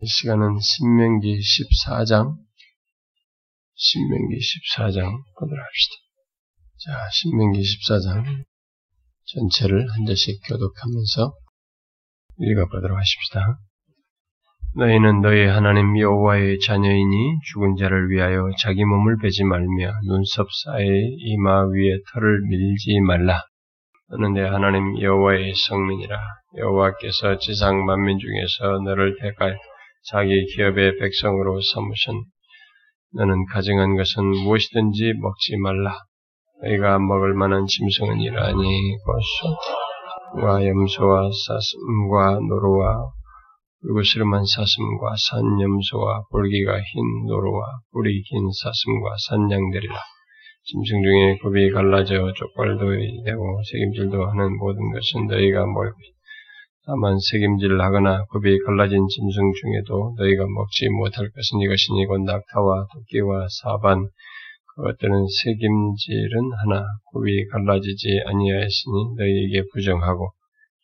이 시간은 신명기 14장, 신명기 14장 보도록 합시다. 자, 신명기 14장 전체를 한 절씩 교독하면서 읽어보도록 하십시다. 너희는 너희 하나님 여호와의 자녀이니 죽은 자를 위하여 자기 몸을 베지 말며 눈썹 사이 이마 위에 털을 밀지 말라. 너는 내 하나님 여호와의 성민이라. 여호와께서 지상 만민 중에서 너를 택할 자기 기업의 백성으로 삼으신 너는 가정한 것은 무엇이든지 먹지 말라. 너희가 먹을 만한 짐승은 이러하니 고소와 염소와 사슴과 노루와 불구스름한 사슴과 산염소와 볼기가 흰 노루와 뿌리 긴 사슴과 산양들이라. 짐승 중에 굽이 갈라져 족발도 되고 책임질도 하는 모든 것은 너희가 먹을 다만 책임질 하거나 굽이 갈라진 짐승 중에도 너희가 먹지 못할 것은 이것이니 곧 낙타와 토끼와 사반 그것들은 책임질은 하나 굽이 갈라지지 아니하였으니 너희에게 부정하고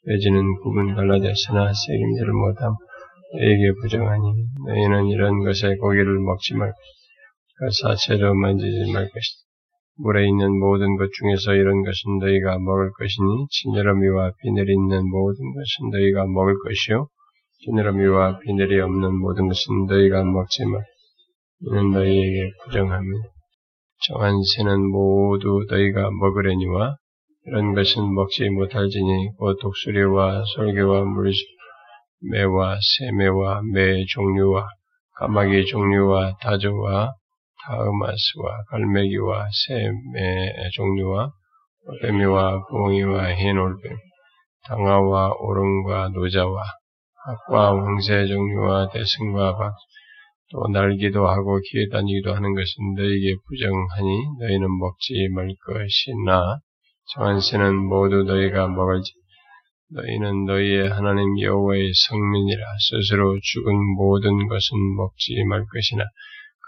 돼지는 굽은 갈라졌으나 책임질을 못함 너희에게 부정하니 너희는 이런 것에 고기를 먹지 말고 그 사체도 만지지 말 것이다. 물에 있는 모든 것 중에서 이런 것은 너희가 먹을 것이니 지느러미와 비늘이 있는 모든 것은 너희가 먹을 것이요 지느러미와 비늘이 없는 모든 것은 너희가 먹지 말. 이는 너희에게 부정하며 정한 새는 모두 너희가 먹으려니와 이런 것은 먹지 못할지니 곧 독수리와 솔개와 물수 매와 새매와 매 종류와 까마귀 종류와 다조와 타흐마스와 갈매기와 새매 종류와 부엉이와 흰 올빼미, 당아와 오름과 노자와 학과 황새 종류와 대승과 박, 또 날기도 하고 기어다니기도 하는 것은 너희에게 부정하니 너희는 먹지 말 것이나 정한 새는 모두 너희가 먹을지 너희는 너희의 하나님 여호와의 성민이라 스스로 죽은 모든 것은 먹지 말 것이나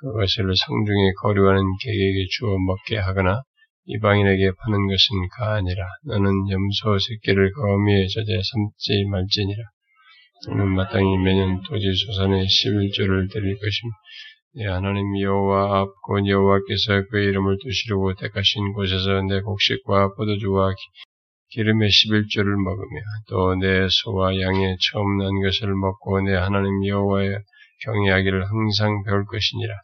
그것을 성중에 거류하는 개에게 주어 먹게 하거나 이방인에게 파는 것은 가아니라. 너는 염소 새끼를 거미에 젖에 삼지 말지니라. 너는 마땅히 매년 토지 소산의 11조를 드릴 것입니다. 내 하나님 여호와 앞곧 여호와께서 그 이름을 두시려고 택하신 곳에서 내 곡식과 포도주와 기름의 11조를 먹으며 또 내 소와 양의 처음 난 것을 먹고 내 하나님 여호와의 경외하기를 항상 배울 것이니라.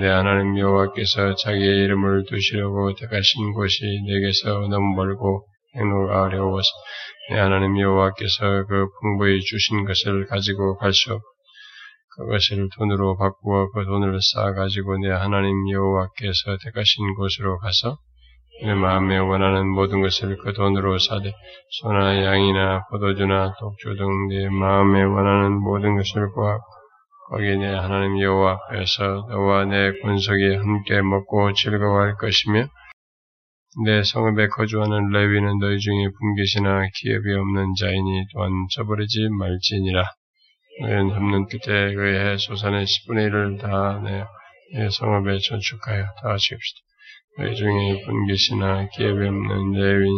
내 하나님 여호와께서 자기의 이름을 두시려고 택하신 곳이 내게서 너무 멀고 행로가 어려워서 내 하나님 여호와께서 그 풍부히 주신 것을 가지고 갈 수 없고 그것을 돈으로 바꾸어 그 돈을 쌓아 가지고 내 하나님 여호와께서 택하신 곳으로 가서 내 마음에 원하는 모든 것을 그 돈으로 사되 소나 양이나 포도주나 독주 등 내 마음에 원하는 모든 것을 구하고 거기 내 하나님 여호와 앞에서 너와 내 군석이 함께 먹고 즐거워할 것이며 내 성읍에 거주하는 레위는 너희 중에 분깃이나 기업이 없는 자이니 또한 저버리지 말지니라. 너희는 없는 뜻에 의해 소산의 10분의 1을 다내 내 성읍에 전축하여 다 지읍시다. 너희 중에 분깃이나 기업이 없는 레위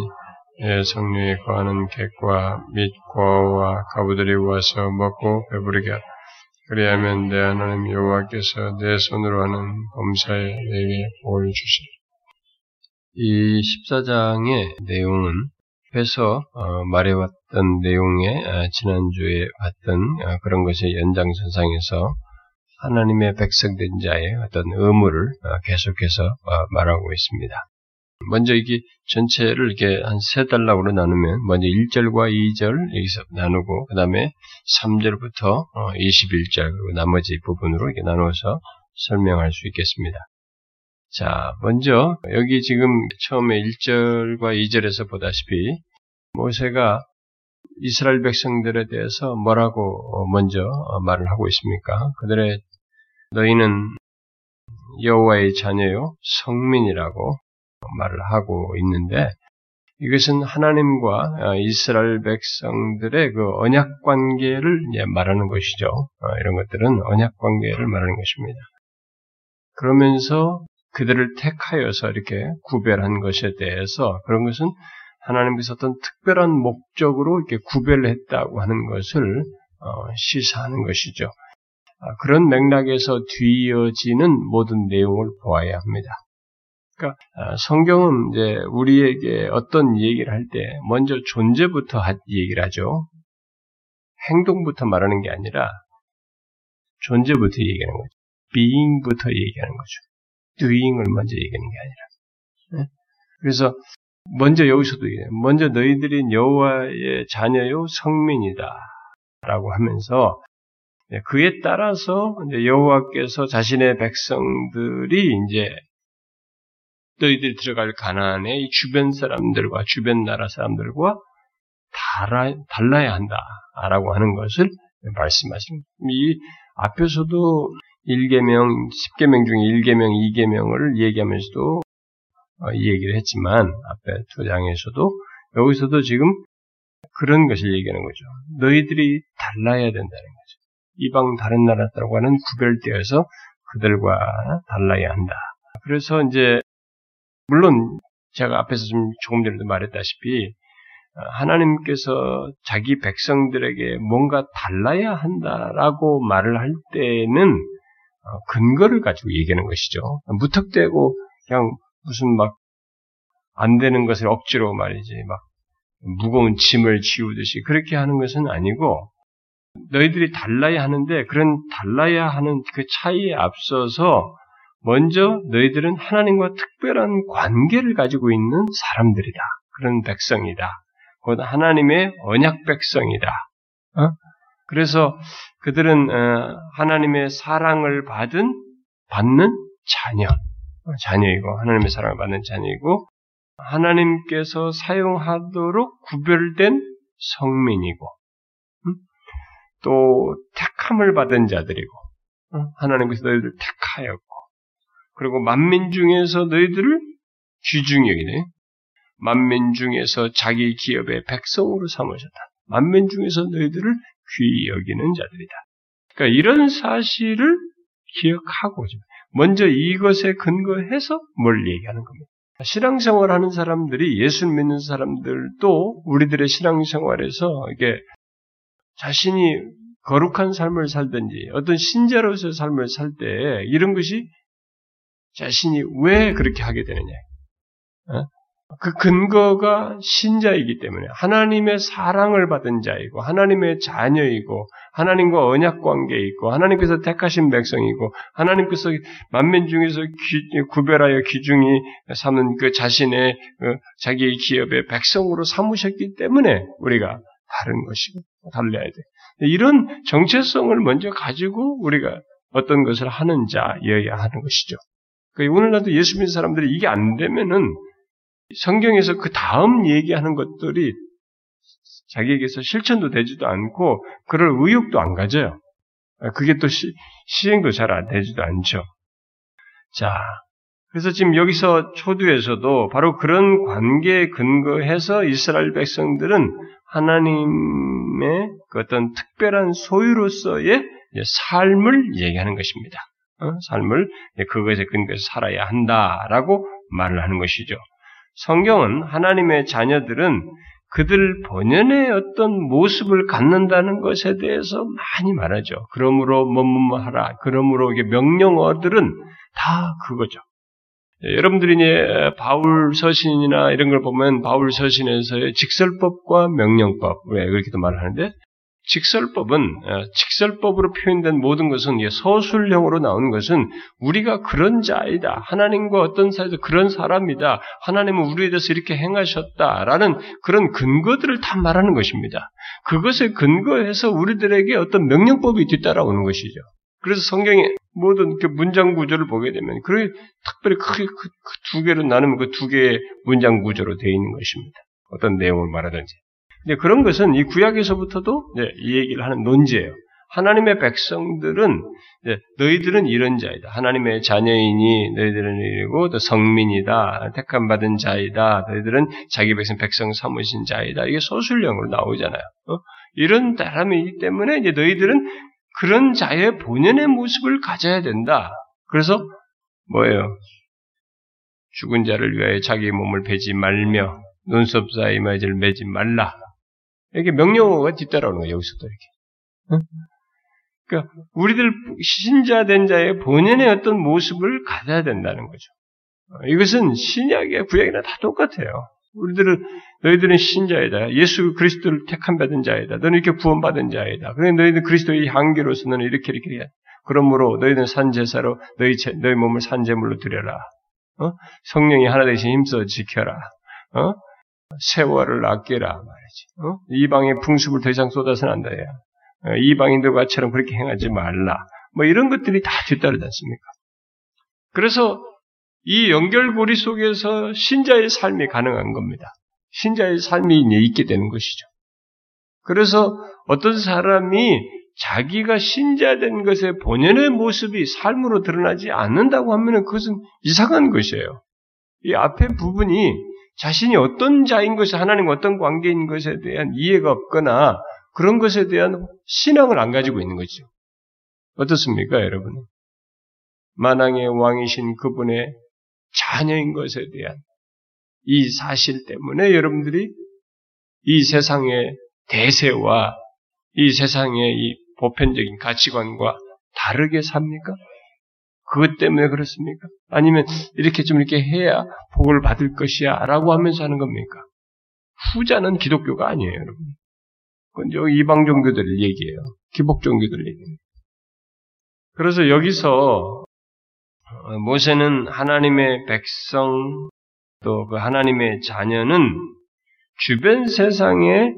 내 성류에 거하는 객과 및 고아와 가부들이 와서 먹고 배부르게 하라. 그리하면 내 하나님 여호와께서 내 손으로 하는 범사에 내게 복을 주시리. 이 14장의 내용은 앞에서 어, 말해왔던 내용에 아, 지난주에 봤던 아, 그런 것의 연장선상에서 하나님의 백성된 자의 어떤 의무를 아, 계속해서 말하고 있습니다. 먼저 이게 전체를 이렇게 한 세 달락으로 나누면 먼저 1절과 2절 여기서 나누고 그 다음에 3절부터 21절 어, 그리고 나머지 부분으로 이렇게 나누어서 설명할 수 있겠습니다. 자, 먼저 여기 지금 처음에 1절과 2절에서 보다시피 모세가 이스라엘 백성들에 대해서 뭐라고 먼저 말을 하고 있습니까? 그들의 너희는 여호와의 자녀요 성민이라고 말을 하고 있는데 이것은 하나님과 어, 이스라엘 백성들의 그 언약 관계를 말하는 것이죠. 어, 이런 것들은 언약 관계를 말하는 것입니다. 그러면서 그들을 택하여서 이렇게 구별한 것에 대해서 그런 것은 하나님께서 어떤 특별한 목적으로 이렇게 구별했다고 하는 것을 어, 시사하는 것이죠. 아, 그런 맥락에서 뒤이어지는 모든 내용을 보아야 합니다. 그러니까 아, 성경은 이제 우리에게 어떤 얘기를 할 때 먼저 존재부터 얘기를 하죠. 행동부터 말하는 게 아니라 존재부터 얘기하는 거죠. being부터 얘기하는 거죠. doing을 먼저 얘기하는 게 아니라. 네? 그래서 먼저 여기서도 얘기해요. 먼저 너희들이 여호와의 자녀요 성민이다. 라고 하면서 그에 따라서 여호와께서 자신의 백성들이 이제 너희들이 들어갈 가나안의 주변 사람들과 주변 나라 사람들과 달아, 달라야 한다라고 하는 것을 말씀하십니다. 이 앞에서도 1계명, 10계명 중에 1계명, 2계명을 얘기하면서도 어, 이 얘기를 했지만 앞에 두 장에서도 여기서도 지금 그런 것을 얘기하는 거죠. 너희들이 달라야 된다는 거죠. 이방 다른 나라들과는 구별되어서 그들과 달라야 한다. 그래서 이제 물론 제가 앞에서 좀 조금 전에도 말했다시피 어, 하나님께서 자기 백성들에게 뭔가 달라야 한다라고 말을 할 때는 어, 근거를 가지고 얘기하는 것이죠. 무턱대고 그냥 무슨 막 안 되는 것을 억지로 말이지 막 무거운 짐을 지우듯이 그렇게 하는 것은 아니고 너희들이 달라야 하는데 그런 달라야 하는 그 차이에 앞서서 먼저 너희들은 하나님과 특별한 관계를 가지고 있는 사람들이다. 그런 백성이다. 곧 하나님의 언약 백성이다. 어? 그래서 그들은 어, 하나님의 사랑을 받은 받는 자녀, 자녀이고 하나님의 사랑을 받는 자녀이고 하나님께서 사용하도록 구별된 성민이고 음? 또 택함을 받은 자들이고 어? 하나님께서 너희들 택하였고 그리고 만민 중에서 너희들을 귀중히 여기네. 만민 중에서 자기 기업의 백성으로 삼으셨다. 만민 중에서 너희들을 귀히 여기는 자들이다. 그러니까 이런 사실을 기억하고 먼저 이것에 근거해서 뭘 얘기하는 겁니다. 신앙생활 하는 사람들이 예수 믿는 사람들도 우리들의 신앙생활에서 이게 자신이 거룩한 삶을 살든지 어떤 신자로서의 삶을 살 때 이런 것이 자신이 왜 그렇게 하게 되느냐. 어? 그 근거가 신자이기 때문에 하나님의 사랑을 받은 자이고 하나님의 자녀이고 하나님과 언약 관계에 있고 하나님께서 택하신 백성이고 하나님께서 만민 중에서 기, 구별하여 기중이 삼는 그 자신의 그 자기의 기업의 백성으로 삼으셨기 때문에 우리가 다른 것이고 달려야 돼. 이런 정체성을 먼저 가지고 우리가 어떤 것을 하는 자여야 하는 것이죠. 그러니까 오늘날도 예수 믿는 사람들이 이게 안 되면은 성경에서 그 다음 얘기하는 것들이 자기에게서 실천도 되지도 않고 그럴 의욕도 안 가져요. 그게 또 시, 행도 잘 안 되지도 않죠. 자, 그래서 지금 여기서 초두에서도 바로 그런 관계에 근거해서 이스라엘 백성들은 하나님의 그 어떤 특별한 소유로서의 삶을 얘기하는 것입니다. 어? 삶을 그것에 근거해서 살아야 한다라고 말을 하는 것이죠. 성경은 하나님의 자녀들은 그들 본연의 어떤 모습을 갖는다는 것에 대해서 많이 말하죠. 그러므로 뭐뭐뭐 하라. 그러므로 이게 명령어들은 다 그거죠. 예, 여러분들이 이제 바울 서신이나 이런 걸 보면 바울 서신에서의 직설법과 명령법 왜 그렇게도 말을 하는데 직설법은 어, 직설법으로 표현된 모든 것은 서술형으로 나오는 것은 우리가 그런 자이다. 하나님과 어떤 사이에서 그런 사람이다. 하나님은 우리에 대해서 이렇게 행하셨다라는 그런 근거들을 다 말하는 것입니다. 그것에 근거해서 우리들에게 어떤 명령법이 뒤따라오는 것이죠. 그래서 성경의 모든 그 문장 구조를 보게 되면 그렇게 특별히 크게 그, 그두 개로 나누면 그 두 개의 문장 구조로 되어 있는 것입니다. 어떤 내용을 말하든지. 근데 그런 것은 이 구약에서부터도 이 얘기를 하는 논지예요. 하나님의 백성들은 너희들은 이런 자이다. 하나님의 자녀이니 너희들은 이르고 또 성민이다. 택함 받은 자이다. 너희들은 자기 백성 백성 삼으신 자이다. 이게 소술령으로 나오잖아요. 어? 이런 사람이기 때문에 이제 너희들은 그런 자의 본연의 모습을 가져야 된다. 그래서 뭐예요? 죽은 자를 위하여 자기 몸을 베지 말며 눈썹 사이 마이를 매지 말라. 이렇게 명령어가 뒤따라오는 거예요, 여기서도 이렇게. 그러니까 우리들 신자된 자의 본연의 어떤 모습을 가져야 된다는 거죠. 이것은 신약의 구약이나 다 똑같아요. 우리들은 너희들은 신자이다. 예수 그리스도를 택한 받은 자이다. 너는 이렇게 구원받은 자이다. 그래 너희는 그리스도의 향기로서 너는 이렇게 이렇게 해. 그러므로 너희는 산 제사로 너희 너희 몸을 산 제물로 드려라. 어? 성령이 하나 되신 힘써 지켜라. 어? 세월을 아껴라 말이지. 어? 이방의 풍습을 더 이상 쏟아서는 안 돼. 어, 이방인들과처럼 그렇게 행하지 말라. 뭐 이런 것들이 다 뒤따르지 않습니까? 그래서 이 연결고리 속에서 신자의 삶이 가능한 겁니다. 신자의 삶이 있게 되는 것이죠. 그래서 어떤 사람이 자기가 신자된 것의 본연의 모습이 삶으로 드러나지 않는다고 하면 그것은 이상한 것이에요. 이 앞에 부분이 자신이 어떤 자인 것이 하나님과 어떤 관계인 것에 대한 이해가 없거나 그런 것에 대한 신앙을 안 가지고 있는 거죠. 어떻습니까, 여러분? 만왕의 왕이신 그분의 자녀인 것에 대한 이 사실 때문에 여러분들이 이 세상의 대세와 이 세상의 이 보편적인 가치관과 다르게 삽니까? 그것 때문에 그렇습니까? 아니면 이렇게 좀 이렇게 해야 복을 받을 것이야 라고 하면서 하는 겁니까? 후자는 기독교가 아니에요, 여러분. 그건 저 이방 종교들 얘기예요. 기복 종교들 얘기입니다. 그래서 여기서 어, 모세는 하나님의 백성 또 그 하나님의 자녀는 주변 세상에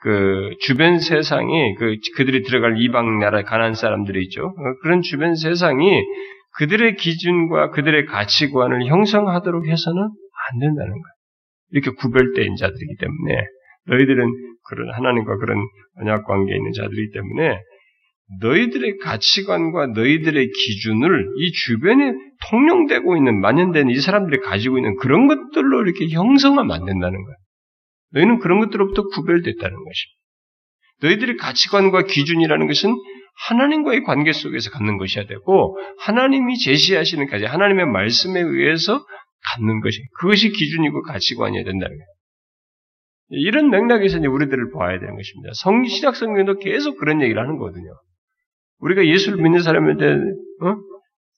그 주변 세상이 그 그들이 들어갈 이방 나라 가난 사람들이 있죠. 어, 그런 주변 세상이 그들의 기준과 그들의 가치관을 형성하도록 해서는 안 된다는 거예요. 이렇게 구별된 자들이기 때문에 너희들은 그런 하나님과 그런 언약 관계에 있는 자들이기 때문에 너희들의 가치관과 너희들의 기준을 이 주변에 통용되고 있는 만연된 이 사람들이 가지고 있는 그런 것들로 이렇게 형성하면 안 된다는 거예요. 너희는 그런 것들로부터 구별됐다는 것입니다. 너희들의 가치관과 기준이라는 것은 하나님과의 관계 속에서 갖는 것이어야 되고 하나님이 제시하시는 가지 하나님의 말씀에 의해서 갖는 것이 그것이 기준이고 가치관이어야 된다는 거예요. 이런 맥락에서 이제 우리들을 봐야 되는 것입니다. 성 신약 성경도 계속 그런 얘기를 하는 거거든요. 우리가 예수를 믿는 사람한테 어?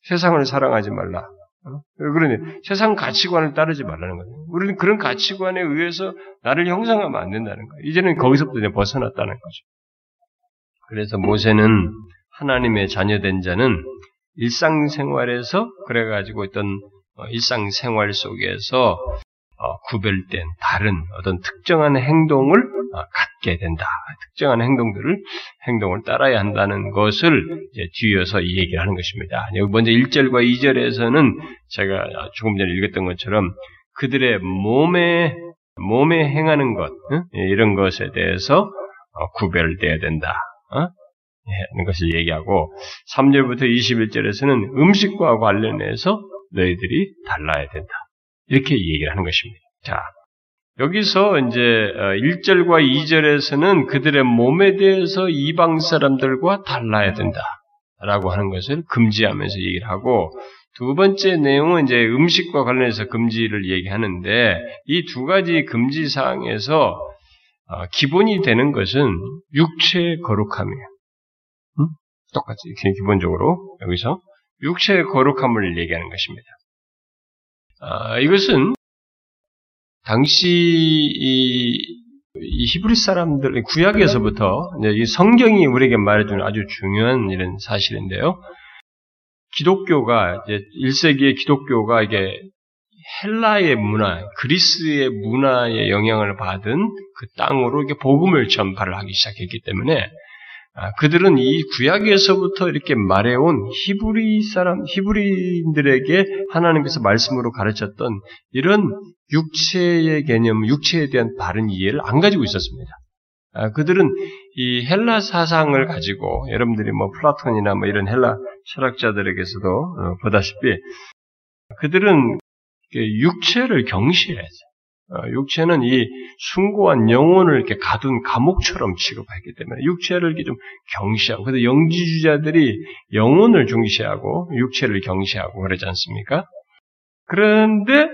세상을 사랑하지 말라. 어? 그러니 세상 가치관을 따르지 말라는 거예요. 우리는 그런 가치관에 의해서 나를 형성하면 안 된다는 거예요. 이제는 거기서부터 이제 벗어났다는 거죠. 그래서 모세는 하나님의 자녀된 자는 일상생활에서 그래가지고 어떤 어, 일상생활 속에서 어, 구별된 다른 어떤 특정한 행동을 어, 갖게 된다. 특정한 행동들을 행동을 따라야 한다는 것을 뒤어서 이 얘기를 하는 것입니다. 여기 먼저 1절과 2절에서는 제가 조금 전에 읽었던 것처럼 그들의 몸에 몸에 행하는 것 예, 이런 것에 대해서 어, 구별돼야 된다. 하는 것을 얘기하고 3절부터 21절에서는 음식과 관련해서 너희들이 달라야 된다. 이렇게 얘기를 하는 것입니다. 자, 여기서 이제 1절과 어, 2절에서는 그들의 몸에 대해서 이방 사람들과 달라야 된다. 라고 하는 것을 금지하면서 얘기를 하고, 두 번째 내용은 이제 음식과 관련해서 금지를 얘기하는데, 이 두 가지 금지 사항에서 어, 기본이 되는 것은 육체의 거룩함이에요. 음? 똑같이, 기본적으로, 여기서 육체의 거룩함을 얘기하는 것입니다. 아, 이것은 당시 이, 이 히브리 사람들 구약에서부터 이 성경이 우리에게 말해주는 아주 중요한 이런 사실인데요. 기독교가 이제 1세기의 기독교가 이게 헬라의 문화, 그리스의 문화의 영향을 받은 그 땅으로 이렇게 복음을 전파를 하기 시작했기 때문에 아, 그들은 이 구약에서부터 이렇게 말해온 히브리 사람, 히브리인들에게 하나님께서 말씀으로 가르쳤던 이런 육체의 개념, 육체에 대한 바른 이해를 안 가지고 있었습니다. 아, 그들은 이 헬라 사상을 가지고 여러분들이 뭐 플라톤이나 뭐 이런 헬라 철학자들에게서도 어, 보다시피 그들은 육체를 경시해야죠. 어, 육체는 이 숭고한 영혼을 이렇게 가둔 감옥처럼 취급하기 때문에 육체를 이렇게 좀 경시하고, 그래서 영지주자들이 영혼을 중시하고 육체를 경시하고 그러지 않습니까? 그런데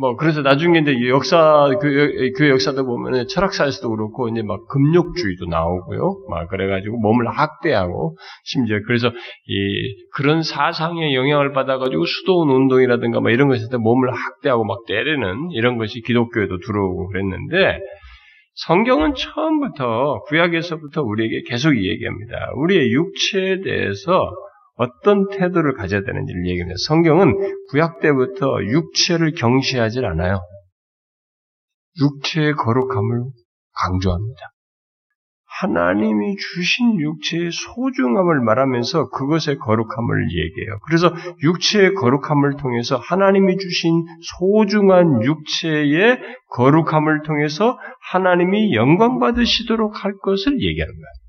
뭐 그래서 나중에 이제 역사 그, 그 역사도 보면은 철학사에서도 그렇고 이제 막 금욕주의도 나오고요. 막 그래가지고 몸을 학대하고 심지어 그래서 이 그런 사상의 영향을 받아가지고 수도원 운동이라든가 막 이런 것에 몸을 학대하고 막 때리는 이런 것이 기독교에도 들어오고 그랬는데 성경은 처음부터 구약에서부터 우리에게 계속 얘기합니다. 우리의 육체에 대해서 어떤 태도를 가져야 되는지를 얘기합니다. 성경은 구약 때부터 육체를 경시하지 않아요. 육체의 거룩함을 강조합니다. 하나님이 주신 육체의 소중함을 말하면서 그것의 거룩함을 얘기해요. 그래서 육체의 거룩함을 통해서 하나님이 주신 소중한 육체의 거룩함을 통해서 하나님이 영광 받으시도록 할 것을 얘기하는 거예요.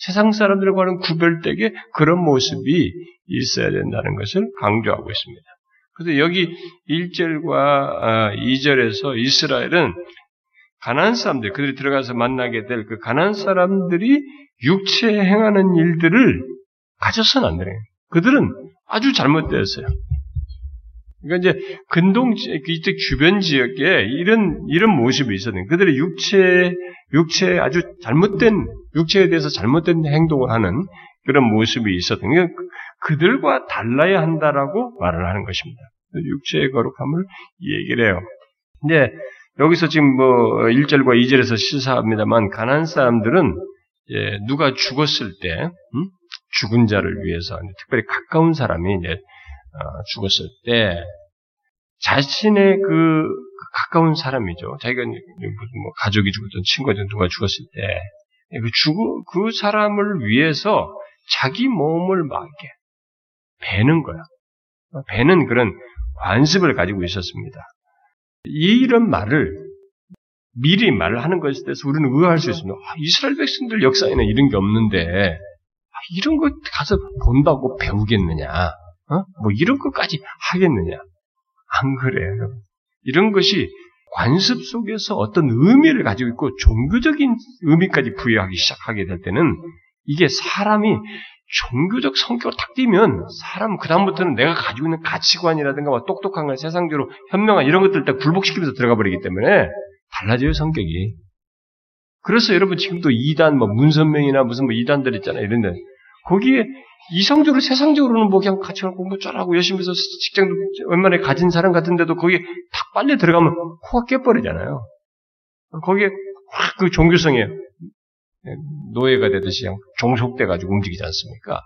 세상 사람들과는 구별되게 그런 모습이 있어야 된다는 것을 강조하고 있습니다. 그래서 여기 1절과 2절에서 아, 이스라엘은 가난 사람들, 그들이 들어가서 만나게 될 그 가난 사람들이 육체에 행하는 일들을 가져서는 안 돼요. 그들은 아주 잘못되었어요. 그러니까 이제 근동 이쪽 주변 지역에 이런 이런 모습이 있었는 그들의 육체 육체에 아주 잘못된 육체에 대해서 잘못된 행동을 하는 그런 모습이 있었던 그러니까 그들과 달라야 한다라고 말을 하는 것입니다. 육체의 거룩함을 얘기를 해요. 근데 여기서 지금 뭐 1절과 2절에서 시사합니다만 가난 사람들은 예, 누가 죽었을 때 음? 죽은 자를 위해서 특별히 가까운 사람이 이제 어, 죽었을 때 자신의 그 가까운 사람이죠. 자기가 무슨 뭐 가족이 죽었든 친구든 누가 죽었을 때 그 죽은 그 사람을 위해서 자기 몸을 막 이렇게 베는 거야. 베는 그런 관습을 가지고 있었습니다. 이런 말을 미리 말을 하는 것에 대해서 우리는 의아할 수 있습니다. 아, 이스라엘 백성들 역사에는 이런 게 없는데 아, 이런 거 가서 본다고 배우겠느냐? 어? 뭐 이런 것까지 하겠느냐? 안 그래요. 이런 것이 관습 속에서 어떤 의미를 가지고 있고 종교적인 의미까지 부여하기 시작하게 될 때는 이게 사람이 종교적 성격을 탁 띄면 사람 그다음부터는 내가 가지고 있는 가치관이라든가 뭐 똑똑한 걸 세상적으로 현명한 이런 것들 딱 굴복시키면서 들어가 버리기 때문에 달라져요 성격이. 그래서 여러분 지금도 이단 뭐 문선명이나 무슨 뭐 이단들 있잖아요 이런데 거기에 이성적으로 세상적으로는 뭐 그냥 같이 공부 잘하고 열심히 해서 직장도 웬만하게 가진 사람 같은데도 거기에 탁 빨려 들어가면 코가 깨버리잖아요. 거기에 확 그 종교성에 노예가 되듯이 종속돼가지고 움직이지 않습니까?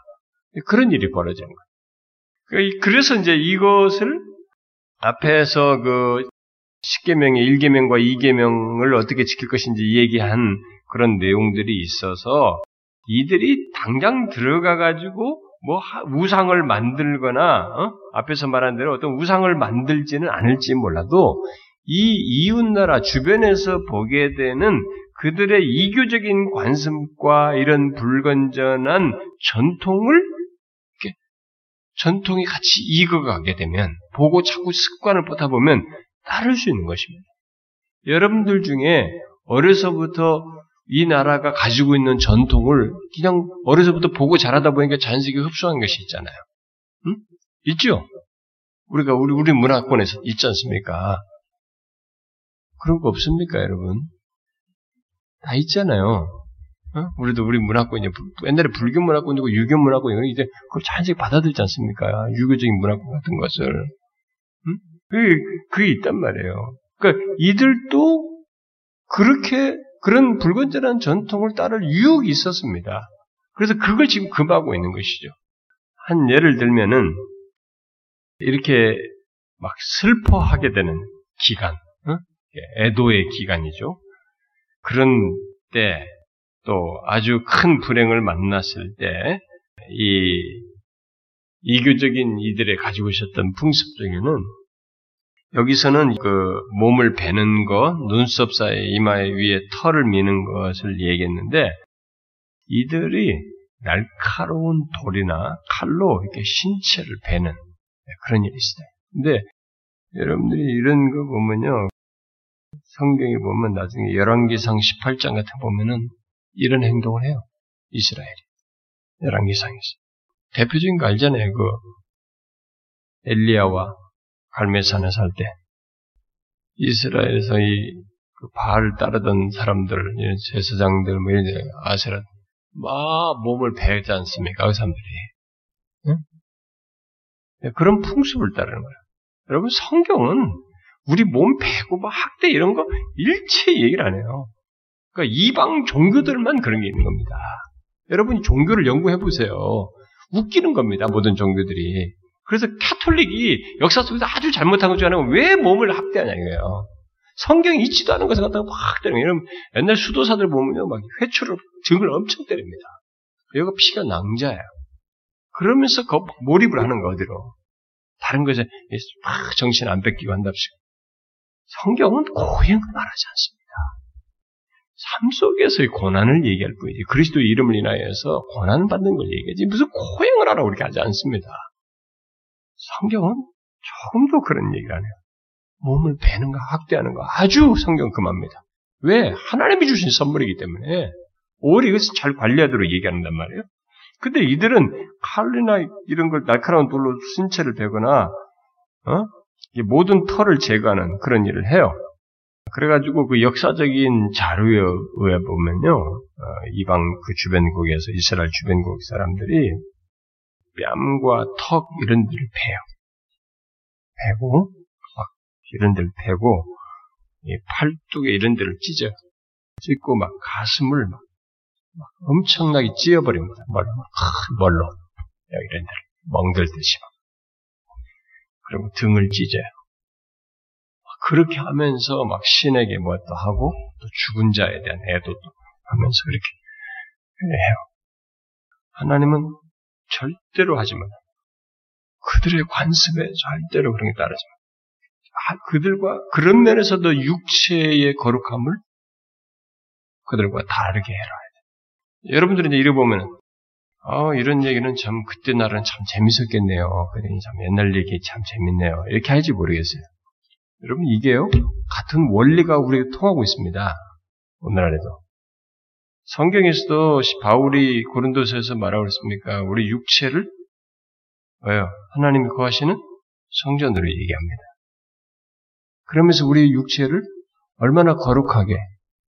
그런 일이 벌어지는 거예요. 그래서 이제 이것을 앞에서 그 10계명의 1계명과 2계명을 어떻게 지킬 것인지 얘기한 그런 내용들이 있어서 이들이 당장 들어가 가지고 뭐 우상을 만들거나 어? 앞에서 말한 대로 어떤 우상을 만들지는 않을지 몰라도 이 이웃나라 주변에서 보게 되는 그들의 이교적인 관습과 이런 불건전한 전통을 전통이 같이 익어가게 되면 보고 자꾸 습관을 보다 보면 따를 수 있는 것입니다. 여러분들 중에 어려서부터 이 나라가 가지고 있는 전통을 그냥 어려서부터 보고 자라다 보니까 자연스럽게 흡수한 것이 있잖아요. 응? 있죠? 우리가 우리 우리 문화권에서 있지 않습니까? 그런 거 없습니까, 여러분? 다 있잖아요. 어? 우리도 우리 문화권 이제 옛날에 불교 문화권이고 유교 문화권 이제 그걸 자연스럽게 받아들이지 않습니까? 유교적인 문화권 같은 것을. 응? 그게, 그게 있단 말이에요. 그러니까 이들도 그렇게 그런 불건전한 전통을 따를 유혹이 있었습니다. 그래서 그걸 지금 금하고 있는 것이죠. 한 예를 들면은 이렇게 막 슬퍼하게 되는 기간, 어? 애도의 기간이죠. 그런 때 또 아주 큰 불행을 만났을 때 이 이교적인 이들의 가지고 있었던 풍습 중에는 여기서는 그 몸을 베는 것, 눈썹 사이 이마에 위에 털을 미는 것을 얘기했는데 이들이 날카로운 돌이나 칼로 이렇게 신체를 베는 그런 일이 있어요. 근데 여러분들이 이런 거 보면요. 성경에 보면 나중에 열왕기상 18장 같은 보면은 이런 행동을 해요. 이스라엘이. 열왕기상에서. 대표적인 거 알잖아요. 그 엘리야와 갈매산에 살 때 이스라엘에서 이 바알 따르던 사람들, 제사장들, 뭐 이런 아세라, 막 몸을 베지 않습니까? 그 사람들이. 응? 네, 그런 풍습을 따르는 거예요. 여러분, 성경은 우리 몸 베고 막 학대 이런 거 일체 얘기를 안 해요. 그러니까 이방 종교들만 그런 게 있는 겁니다. 여러분이 종교를 연구해 보세요. 웃기는 겁니다. 모든 종교들이. 그래서 카톨릭이 역사 속에서 아주 잘못한 것 중에 하나가 왜 몸을 학대하냐 이거예요. 성경이 있지도 않은 것을 갖다가 막 때리는 거예요. 옛날 수도사들 보면요. 막 회초를 등을 엄청 때립니다. 여기가 피가 낭자예요. 그러면서 그 몰입을 하는 거 어디로. 다른 것에 막 정신 안 뺏기고 한답시고. 성경은 고행을 말하지 않습니다. 삶 속에서의 고난을 얘기할 뿐이지 그리스도 이름을 인하여서 고난 받는 걸 얘기하지 무슨 고행을 하라고 그렇게 하지 않습니다. 성경은 조금도 그런 얘기를 안 해요. 몸을 베는가 학대하는 거 아주 성경 금합니다. 왜? 하나님이 주신 선물이기 때문에 오히려 이것을 잘 관리하도록 얘기한단 말이에요. 근데 이들은 칼이나 이런 걸 날카로운 돌로 신체를 베거나 어? 모든 털을 제거하는 그런 일을 해요. 그래가지고 그 역사적인 자료에 보면요, 어, 이방 그 주변국에서 이스라엘 주변국 사람들이 뺨과 턱 이런 데를 베요. 베고 막 이런 데를 베고 팔뚝에 이런 데를 찢어요. 찢고 막 가슴을 막, 막 엄청나게 찧어버립니다. 멀로, 멀로 이런 데를 멍들듯이 막. 그리고 등을 찢어요. 그렇게 하면서 막 신에게 뭐또 하고 또 죽은 자에 대한 애도도 하면서 그렇게 해요. 하나님은 절대로 하지 마. 그들의 관습에 절대로 그런 게 따르지 마. 그들과 그런 면에서도 육체의 거룩함을 그들과 다르게 해라. 여러분들이 이제 읽어보면 어, 이런 얘기는 참 그때 날은 참 재밌었겠네요. 그러니 참 옛날 얘기 참 재밌네요. 이렇게 할지 모르겠어요. 여러분 이게요 같은 원리가 우리에게 통하고 있습니다. 오늘날에도 성경에서도 바울이 고린도서에서 말하고 있습니까? 우리 육체를 왜요? 하나님이 거하시는 성전으로 얘기합니다. 그러면서 우리 육체를 얼마나 거룩하게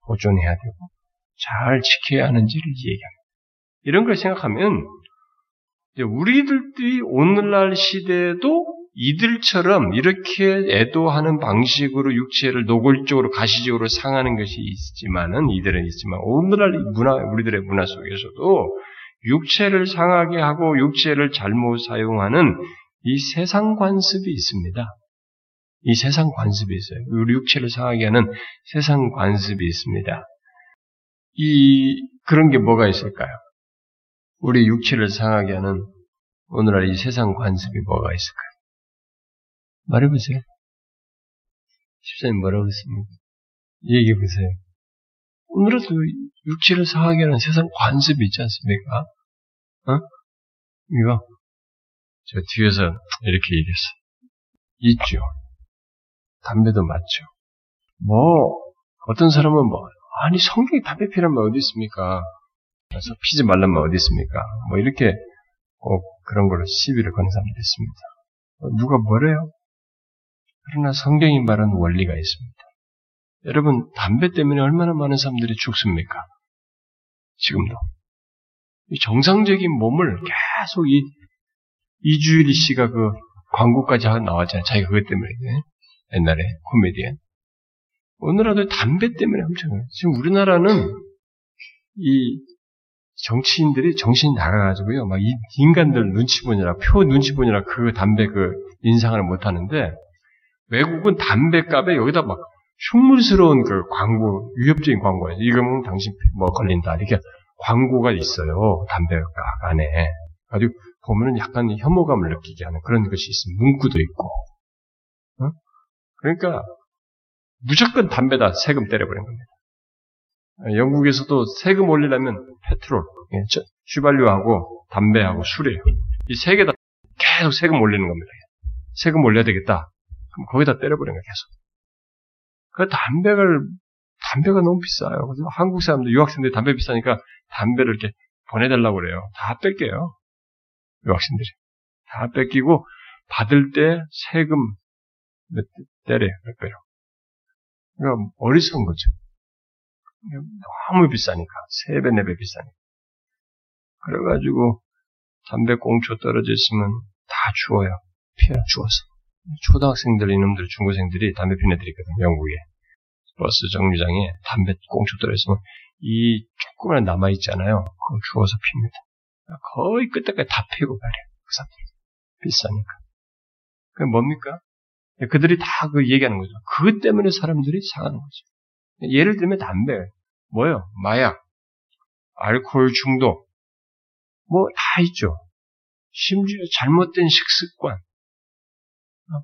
보존해야 되고 잘 지켜야 하는지를 얘기합니다. 이런 걸 생각하면 우리들이 오늘날 시대에도 이들처럼 이렇게 애도하는 방식으로 육체를 노골적으로 가시적으로 상하는 것이 있지만은 이들은 있지만 오늘날 문화 우리들의 문화 속에서도 육체를 상하게 하고 육체를 잘못 사용하는 이 세상 관습이 있습니다. 이 세상 관습이 있어요. 우리 육체를 상하게 하는 세상 관습이 있습니다. 이 그런 게 뭐가 있을까요? 우리 육체를 상하게 하는 오늘날 이 세상 관습이 뭐가 있을까요? 말해보세요. 집사님 뭐라고 했습니까? 얘기해보세요. 오늘도 육체를 상하게 하는 세상 관습이 있지 않습니까? 어? 이거, 저 뒤에서 이렇게 얘기했어. 있죠. 담배도 맞죠. 뭐, 어떤 사람은 뭐, 아니, 성경에 담배 피란 말 어디 있습니까? 그래서 피지 말란 말 어디 있습니까? 뭐, 이렇게 꼭 그런 걸로 시비를 거는 사람들이 있습니다. 누가 뭐래요? 그러나 성경이 말하는 원리가 있습니다. 여러분, 담배 때문에 얼마나 많은 사람들이 죽습니까? 지금도. 이 정상적인 몸을 계속 이, 이주일 씨가 그 광고까지 나왔잖아요. 자기가 그것 때문에. 옛날에 코미디언. 오늘날도 담배 때문에 엄청, 지금 우리나라는 이 정치인들이 정신이 나가가지고요. 막 이 인간들 눈치 보느라, 표 눈치 보느라 그 담배 그 인상을 못 하는데, 외국은 담배값에 여기다 막 흉물스러운 그 광고, 위협적인 광고예요. 이거면 당신 뭐 걸린다. 이렇게 광고가 있어요. 담배값 안에. 아주 보면은 약간 혐오감을 느끼게 하는 그런 것이 있습니다. 문구도 있고. 어? 그러니까 무조건 담배다 세금 때려버린 겁니다. 영국에서도 세금 올리려면 페트롤, 예, 휘발유하고 담배하고 술이에요. 이 세 개 다 계속 세금 올리는 겁니다. 세금 올려야 되겠다. 그럼 거기다 때려버리는 거야, 계속. 그 담배를, 담배가 너무 비싸요. 그래서 한국 사람들, 유학생들이 담배 비싸니까 담배를 이렇게 보내달라고 그래요. 다 뺄게요. 유학생들이. 다 뺏기고, 받을 때 세금 몇, 때려요, 몇 배로. 그러니까 어리석은 거죠. 너무 비싸니까. 세 배, 네 배 비싸니까. 그래가지고 담배 꽁초 떨어져 있으면 다 주워요. 피해 주워서. 초등학생들, 이놈들, 중고생들이 담배 피는 애들이 있거든, 영국에. 버스 정류장에 담배 꽁초 떨어져 있으면 이 조그만 남아 있잖아요. 그걸 주워서 핍니다. 거의 끝에까지 다 피고 가려. 그 사람들. 비싸니까. 그게 뭡니까? 그들이 다 그 얘기하는 거죠. 그것 때문에 사람들이 상하는 거죠. 예를 들면 담배, 뭐요? 마약, 알코올 중독, 뭐 다 있죠. 심지어 잘못된 식습관.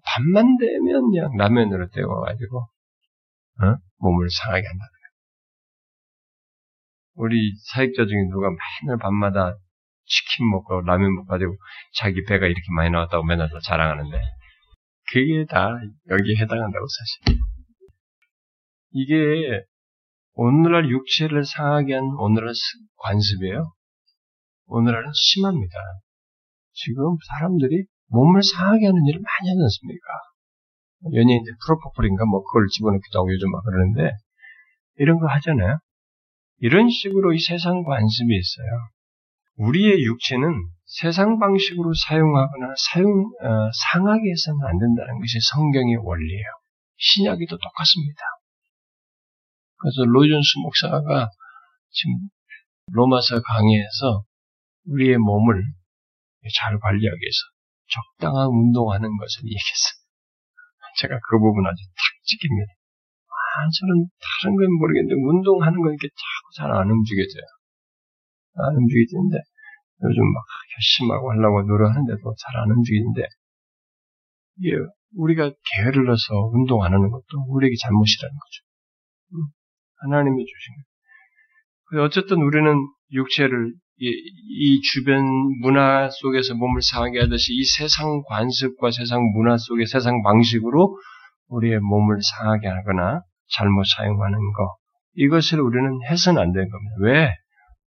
밤만 되면 그냥 라면으로 때워가지고 어? 몸을 상하게 한다. 우리 사역자 중에 누가 맨날 밤마다 치킨 먹고 라면 먹고 가지고 자기 배가 이렇게 많이 나왔다고 맨날 자랑하는데 그게 다 여기에 해당한다고 사실. 이게 오늘날 육체를 상하게 한 오늘날 관습이에요. 오늘날은 심합니다. 지금 사람들이 몸을 상하게 하는 일을 많이 하지 않습니까? 연예인들 프로포폴인가 뭐 그걸 집어넣기도 하고 요즘 막 그러는데 이런 거 하잖아요. 이런 식으로 이 세상 관습이 있어요. 우리의 육체는 세상 방식으로 사용하거나 사용 어, 상하게 해서는 안 된다는 것이 성경의 원리예요. 신약이도 똑같습니다. 그래서 로이존스 목사가 지금 로마서 강의에서 우리의 몸을 잘 관리하기 위해서 적당한 운동하는 것을 얘기했어요. 제가 그 부분 아주 탁 찍힙니다. 아, 저는 다른 건 모르겠는데 운동하는 건 이렇게 자꾸 잘 안 움직여져요. 안 움직이지는데 요즘 막 결심하고 하려고 노력하는데도 잘 안 움직이는데 이게 우리가 게을을 넣어서 운동 안 하는 것도 우리에게 잘못이라는 거죠. 음, 하나님이 주신 거예요. 어쨌든 우리는 육체를 이, 이, 주변 문화 속에서 몸을 상하게 하듯이 이 세상 관습과 세상 문화 속의 세상 방식으로 우리의 몸을 상하게 하거나 잘못 사용하는 것 이것을 우리는 해서는 안 되는 겁니다. 왜?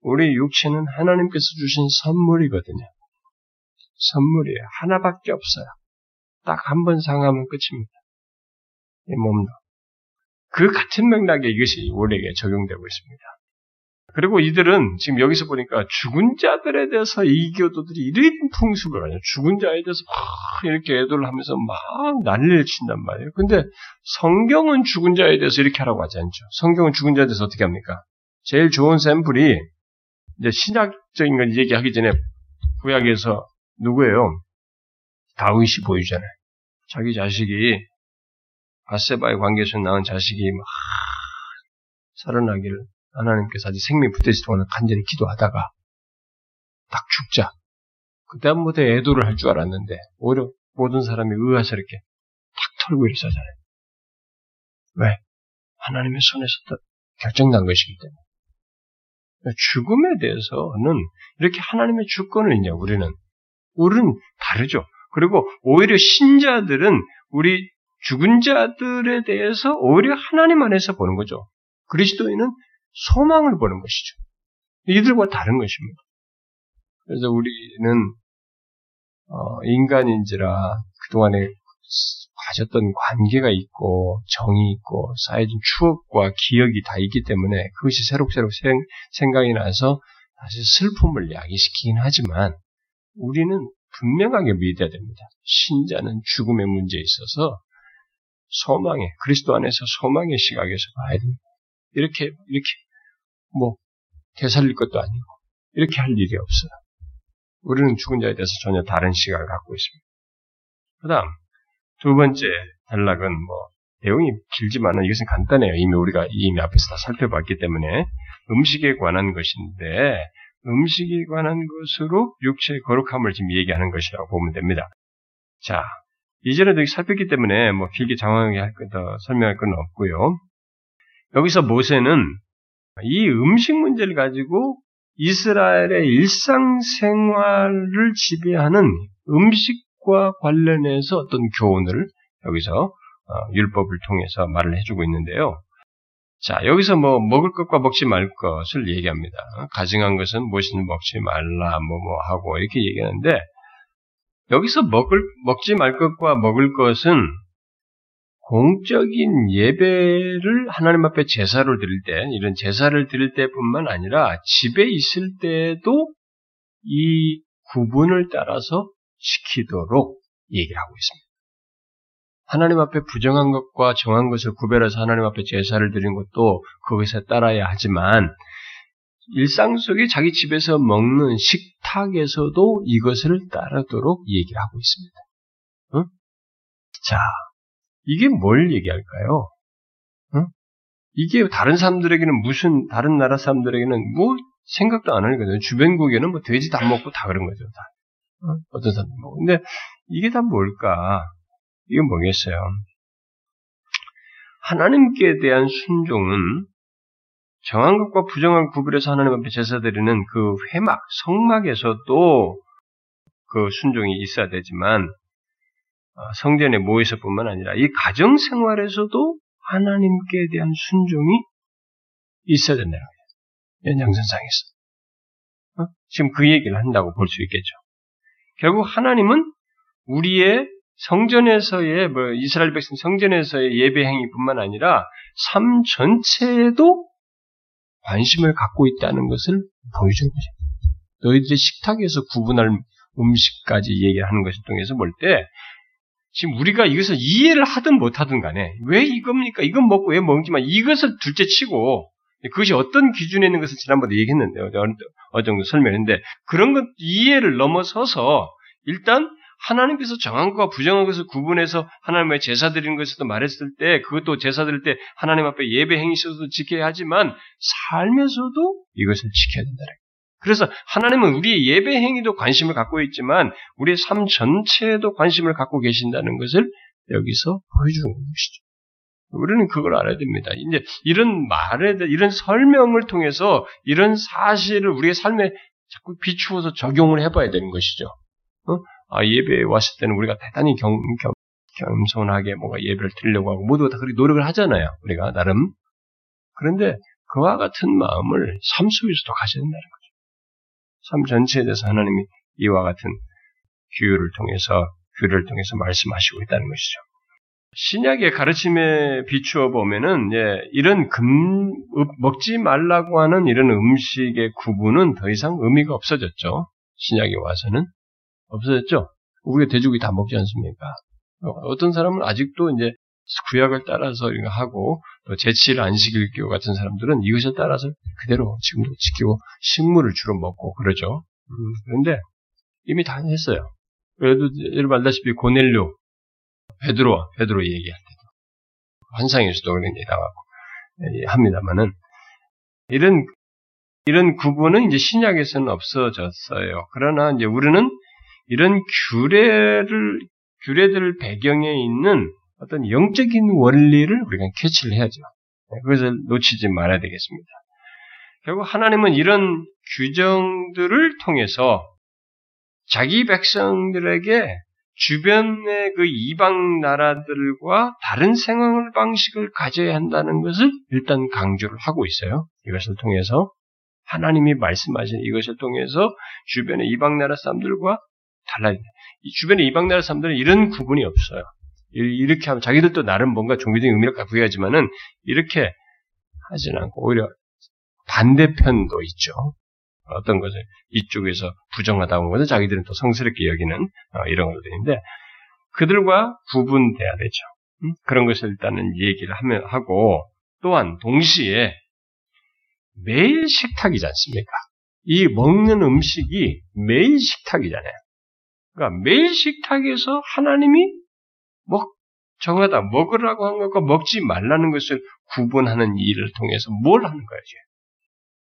우리 육체는 하나님께서 주신 선물이거든요. 선물이에요. 하나밖에 없어요. 딱 한 번 상하면 끝입니다. 이 몸도. 그 같은 맥락에 이것이 우리에게 적용되고 있습니다. 그리고 이들은 지금 여기서 보니까 죽은 자들에 대해서 이 교도들이 이런 풍습을 하냐. 죽은 자에 대해서 막 이렇게 애도를 하면서 막 난리를 친단 말이에요. 근데 성경은 죽은 자에 대해서 이렇게 하라고 하지 않죠. 성경은 죽은 자에 대해서 어떻게 합니까? 제일 좋은 샘플이 이제 신학적인 걸 얘기하기 전에 구약에서 누구예요? 다윗이 보이잖아요. 자기 자식이 바세바의 관계에서 낳은 자식이 막 살아나기를 하나님께서 아직 생명이 붙어있을 동안 간절히 기도하다가 딱 죽자. 그다음부터 애도를 할 줄 알았는데 오히려 모든 사람이 의아서 이렇게 탁 털고 이랬잖아요. 왜? 하나님의 손에서 결정난 것이기 때문에. 죽음에 대해서는 이렇게 하나님의 주권을 있냐, 우리는. 우리는 다르죠. 그리고 오히려 신자들은 우리 죽은 자들에 대해서 오히려 하나님 안에서 보는 거죠. 그리스도인은 소망을 보는 것이죠. 이들과 다른 것입니다. 그래서 우리는 어, 인간인지라 그동안에 가졌던 관계가 있고 정이 있고 쌓여진 추억과 기억이 다 있기 때문에 그것이 새록새록 생, 생각이 나서 다시 슬픔을 야기시키긴 하지만 우리는 분명하게 믿어야 됩니다. 신자는 죽음의 문제에 있어서 소망의 그리스도 안에서 소망의 시각에서 봐야 됩니다. 이렇게 이렇게 뭐 되살릴 것도 아니고 이렇게 할 일이 없어요. 우리는 죽은 자에 대해서 전혀 다른 시각을 갖고 있습니다. 그 다음 두 번째 단락은 뭐 내용이 길지만은 이것은 간단해요. 이미 우리가 이미 앞에서 다 살펴봤기 때문에 음식에 관한 것인데 음식에 관한 것으로 육체의 거룩함을 지금 얘기하는 것이라고 보면 됩니다. 자, 이전에도 살폈기 때문에 뭐 길게 장황하게 할 거, 더 설명할 건 없고요. 여기서 모세는 이 음식 문제를 가지고 이스라엘의 일상생활을 지배하는 음식과 관련해서 어떤 교훈을 여기서 어, 율법을 통해서 말을 해주고 있는데요. 자, 여기서 뭐 먹을 것과 먹지 말 것을 얘기합니다. 가증한 것은 무엇이든 먹지 말라, 뭐, 뭐 하고 이렇게 얘기하는데, 여기서 먹을, 먹지 말 것과 먹을 것은 공적인 예배를 하나님 앞에 제사를 드릴 때, 이런 제사를 드릴 때뿐만 아니라 집에 있을 때도 이 구분을 따라서 지키도록 얘기를 하고 있습니다. 하나님 앞에 부정한 것과 정한 것을 구별해서 하나님 앞에 제사를 드리는 것도 그것에 따라야 하지만 일상 속에 자기 집에서 먹는 식탁에서도 이것을 따르도록 얘기를 하고 있습니다. 응? 자, 이게 뭘 얘기할까요? 응? 이게 다른 사람들에게는 무슨 다른 나라 사람들에게는 뭐 생각도 안 하거든요. 주변국에는 뭐 돼지 다 먹고 다 그런 거죠. 다. 응? 어떤 사람들 먹고. 근데 이게 다 뭘까? 이건 뭐겠어요? 하나님께 대한 순종은 정한 것과 부정한 구별해서 하나님 앞에 제사 드리는 그 회막, 성막에서도 그 순종이 있어야 되지만 어, 성전에 모여서뿐만 아니라 이 가정 생활에서도 하나님께 대한 순종이 있어야 된다는 거예요. 연장선상에서. 어? 지금 그 얘기를 한다고 볼 수 있겠죠. 결국 하나님은 우리의 성전에서의 뭐 이스라엘 백성 성전에서의 예배 행위뿐만 아니라 삶 전체에도 관심을 갖고 있다는 것을 보여주는 거죠. 너희들의 식탁에서 구분할 음식까지 얘기하는 것을 통해서 볼 때 지금 우리가 이것을 이해를 하든 못하든 간에 왜 이겁니까? 이건 먹고 왜 먹지만 이것을 둘째 치고 그것이 어떤 기준에 있는 것을 지난번에 얘기했는데 어느 정도 설명했는데 그런 것 이해를 넘어서서 일단 하나님께서 정한 것과 부정한 것을 구분해서 하나님의 제사 드리는 것에도 말했을 때 그것도 제사 드릴 때 하나님 앞에 예배 행위 있어도 지켜야 하지만 삶에서도 이것을 지켜야 된다. 그래서 하나님은 우리의 예배 행위도 관심을 갖고 있지만 우리의 삶 전체에도 관심을 갖고 계신다는 것을 여기서 보여주는 것이죠. 우리는 그걸 알아야 됩니다. 이제 이런 말에 이런 설명을 통해서 이런 사실을 우리의 삶에 자꾸 비추어서 적용을 해봐야 되는 것이죠. 어? 아, 예배에 왔을 때는 우리가 대단히 경, 겸, 겸손하게 뭔가 예배를 드리려고 하고 모두가 다 그렇게 노력을 하잖아요. 우리가 나름. 그런데 그와 같은 마음을 삶 속에서도 가져야 된다는 거죠. 삶 전체에 대해서 하나님이 이와 같은 규율을 통해서 규를 통해서 말씀하시고 있다는 것이죠. 신약의 가르침에 비추어 보면은 예, 이런 금 먹지 말라고 하는 이런 음식의 구분은 더 이상 의미가 없어졌죠. 신약에 와서는 없어졌죠? 우리가 돼지고기 다 먹지 않습니까? 어떤 사람은 아직도 이제 구약을 따라서 이거 하고 또 제치를 안 지킬 경우 같은 사람들은 이것을 따라서 그대로 지금도 지키고 식물을 주로 먹고 그러죠. 음, 그런데 이미 다 했어요. 그래도 여러분 알다시피 고넬료, 베드로, 베드로 얘기할 때도 환상에서도 그런 얘기 나가고 예, 합니다만은 이런 이런 구분은 이제 신약에서는 없어졌어요. 그러나 이제 우리는 이런 규례를 규례들 배경에 있는 어떤 영적인 원리를 우리가 캐치를 해야죠. 네, 그것을 놓치지 말아야 되겠습니다. 결국 하나님은 이런 규정들을 통해서 자기 백성들에게 주변의 그 이방 나라들과 다른 생활 방식을 가져야 한다는 것을 일단 강조를 하고 있어요. 이것을 통해서 하나님이 말씀하신 이것을 통해서 주변의 이방 나라 사람들과 달라요. 이 주변의 이방 나라 사람들은 이런 구분이 없어요. 이렇게 하면 자기들도 나름 뭔가 종교적인 의미를 갖고 해야지만은 이렇게 하진 않고 오히려 반대편도 있죠. 어떤 것을 이쪽에서 부정하다고 하는 자기들은 또 성스럽게 여기는 어, 이런 것들인데 그들과 구분돼야 되죠. 음? 그런 것을 일단은 얘기를 하면 하고 또한 동시에 매일 식탁이지 않습니까? 이 먹는 음식이 매일 식탁이잖아요. 그러니까 매일 식탁에서 하나님이 먹 정하다 먹으라고 한 것과 먹지 말라는 것을 구분하는 일을 통해서 뭘 하는 거예요?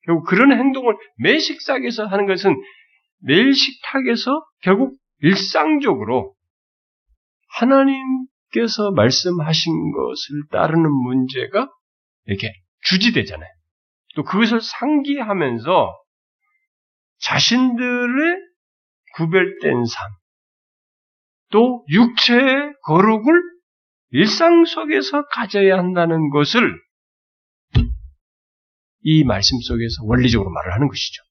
결국 그런 행동을 매 식탁에서 하는 것은 매일 식탁에서 결국 일상적으로 하나님께서 말씀하신 것을 따르는 문제가 이렇게 주지되잖아요. 또 그것을 상기하면서 자신들의 구별된 삶, 또 육체의 거룩을 일상 속에서 가져야 한다는 것을 이 말씀 속에서 원리적으로 말을 하는 것이죠.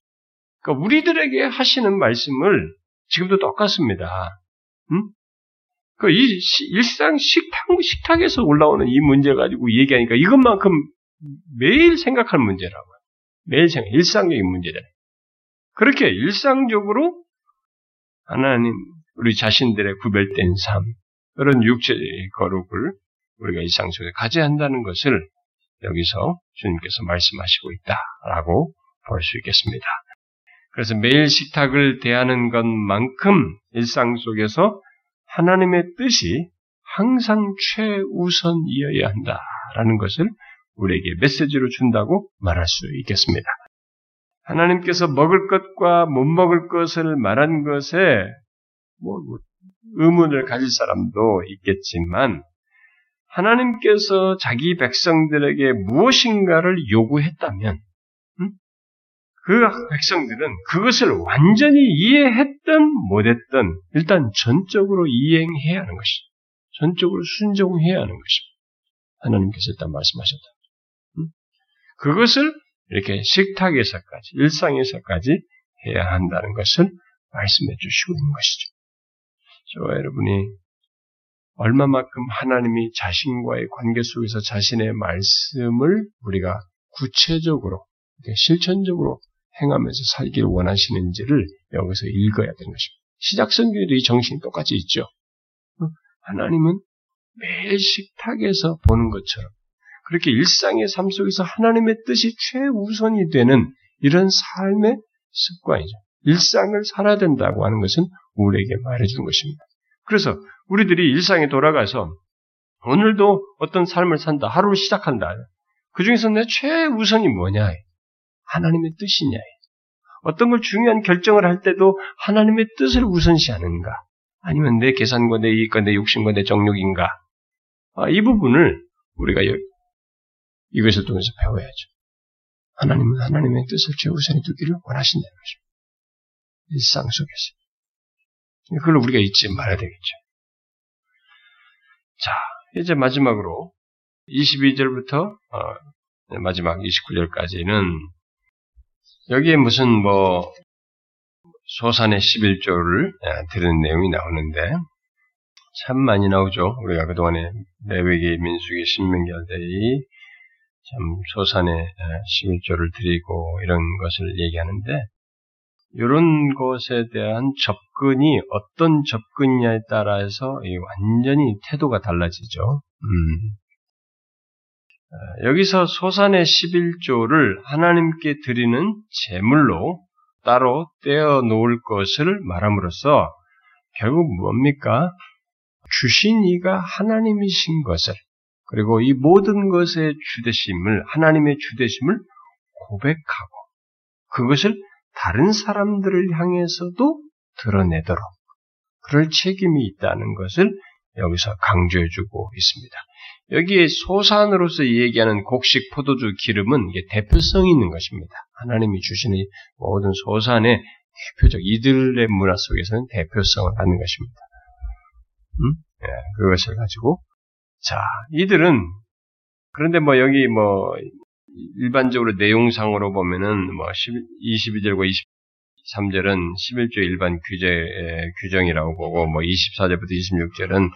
그러니까 우리들에게 하시는 말씀을 지금도 똑같습니다. 음? 그이 일상 식탁 식탁에서 올라오는 이 문제 가지고 얘기하니까 이것만큼 매일 생각할 문제라고. 매일 생각, 일상적인 문제잖아요. 그렇게 일상적으로 하나님 우리 자신들의 구별된 삶, 그런 육체의 거룩을 우리가 일상 속에 가져야 한다는 것을 여기서 주님께서 말씀하시고 있다라고 볼 수 있겠습니다. 그래서 매일 식탁을 대하는 것만큼 일상 속에서 하나님의 뜻이 항상 최우선이어야 한다라는 것을 우리에게 메시지로 준다고 말할 수 있겠습니다. 하나님께서 먹을 것과 못 먹을 것을 말한 것에 뭐 의문을 가질 사람도 있겠지만 하나님께서 자기 백성들에게 무엇인가를 요구했다면 그 백성들은 그것을 완전히 이해했든 못했든 일단 전적으로 이행해야 하는 것이 전적으로 순종해야 하는 것입니다. 하나님께서 일단 말씀하셨다. 그것을 이렇게 식탁에서까지 일상에서까지 해야 한다는 것을 말씀해 주시고 있는 것이죠. 저와 여러분이 얼마만큼 하나님이 자신과의 관계 속에서 자신의 말씀을 우리가 구체적으로 실천적으로 행하면서 살기를 원하시는지를 여기서 읽어야 되는 것입니다. 시작 성경에도 이 정신이 똑같이 있죠. 하나님은 매일 식탁에서 보는 것처럼 그렇게 일상의 삶 속에서 하나님의 뜻이 최우선이 되는 이런 삶의 습관이죠. 일상을 살아야 된다고 하는 것은 우리에게 말해주는 것입니다. 그래서 우리들이 일상에 돌아가서 오늘도 어떤 삶을 산다, 하루를 시작한다. 그 중에서 내 최우선이 뭐냐? 하나님의 뜻이냐? 어떤 걸 중요한 결정을 할 때도 하나님의 뜻을 우선시하는가? 아니면 내 계산과 내 이익과 내 욕심과 내 정욕인가? 아, 이 부분을 우리가 이것을 통해서 배워야죠. 하나님은 하나님의 뜻을 최우선히 두기를 원하신다는 것입니다. 일상 속에서. 그걸 우리가 잊지 말아야 되겠죠. 자, 이제 마지막으로 22절부터 어, 마지막 29절까지는 여기에 무슨 뭐 소산의 11조를 예, 들은 내용이 나오는데 참 많이 나오죠. 우리가 그동안에 레위기, 민수기, 신명기 할때이 참 소산의 11조를 예, 드리고 이런 것을 얘기하는데 이런 것에 대한 접근이 어떤 접근이냐에 따라서 완전히 태도가 달라지죠. 음. 어, 여기서 소산의 11조를 하나님께 드리는 제물로 따로 떼어 놓을 것을 말함으로써 결국 뭡니까? 주신 이가 하나님이신 것을 그리고 이 모든 것의 주대심을 하나님의 주대심을 고백하고 그것을 다른 사람들을 향해서도 드러내도록 그럴 책임이 있다는 것을 여기서 강조해주고 있습니다. 여기에 소산으로서 얘기하는 곡식 포도주 기름은 대표성이 있는 것입니다. 하나님이 주시는 모든 소산의 대표적 이들의 문화 속에서는 대표성을 갖는 것입니다. 음? 예, 그것을 가지고 자 이들은 그런데 뭐 여기 뭐 일반적으로 내용상으로 보면은 뭐 22절과 23절은 11조 일반 규제 규정이라고 보고 뭐 24절부터 26절은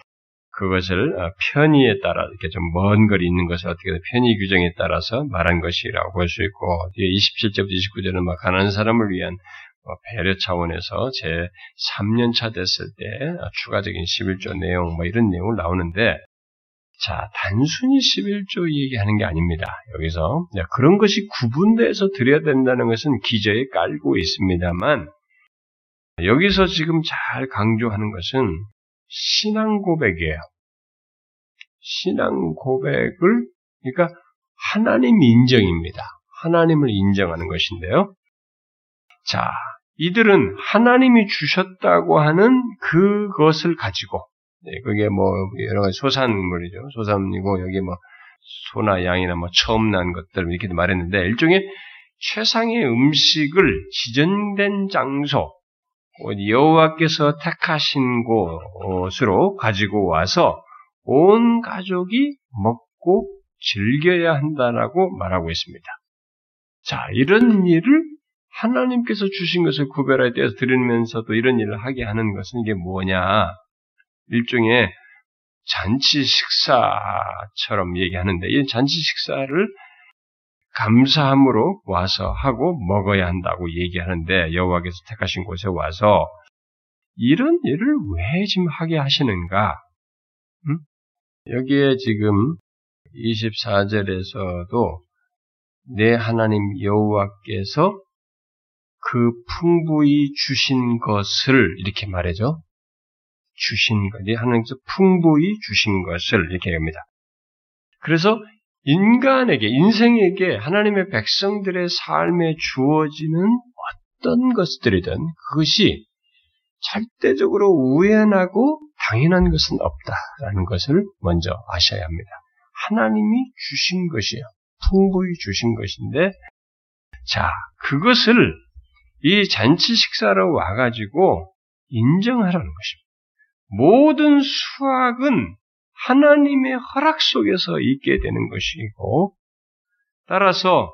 그것을 어, 편의에 따라 이렇게 좀 먼 거리 있는 것을 어떻게 편의 규정에 따라서 말한 것이라고 볼 수 있고 27절부터 29절은 막 가난한 사람을 위한 뭐 배려 차원에서 제 3년 차 됐을 때 어, 추가적인 11조 내용 뭐 이런 내용을 나오는데 자, 단순히 11조 얘기하는 게 아닙니다. 여기서 그런 것이 구분돼서 드려야 된다는 것은 기저에 깔고 있습니다만 여기서 지금 잘 강조하는 것은 신앙 고백이에요. 신앙 고백을 그러니까 하나님 인정입니다. 하나님을 인정하는 것인데요. 자, 이들은 하나님이 주셨다고 하는 그것을 가지고 네, 그게 뭐 여러 가지 소산물이죠. 소산이고 여기 뭐 소나 양이나 뭐 처음 난 것들 이렇게 말했는데 일종의 최상의 음식을 지정된 장소 여호와께서 택하신 곳으로 가지고 와서 온 가족이 먹고 즐겨야 한다라고 말하고 있습니다. 자, 이런 일을 하나님께서 주신 것을 구별하여 떼어서 드리면서도 이런 일을 하게 하는 것은 이게 뭐냐? 일종의 잔치 식사처럼 얘기하는데 이 잔치 식사를 감사함으로 와서 하고 먹어야 한다고 얘기하는데 여호와께서 택하신 곳에 와서 이런 일을 왜 지금 하게 하시는가? 음? 여기에 지금 24절에서도 내 하나님 여호와께서 그 풍부히 주신 것을 이렇게 말해죠. 주신 것, 내 하나님께서 풍부히 주신 것을 이렇게 합니다. 그래서 인간에게, 인생에게 하나님의 백성들의 삶에 주어지는 어떤 것들이든 그것이 절대적으로 우연하고 당연한 것은 없다라는 것을 먼저 아셔야 합니다. 하나님이 주신 것이요. 풍부히 주신 것인데, 자, 그것을 이 잔치 식사로 와가지고 인정하라는 것입니다. 모든 수학은 하나님의 허락 속에서 있게 되는 것이고, 따라서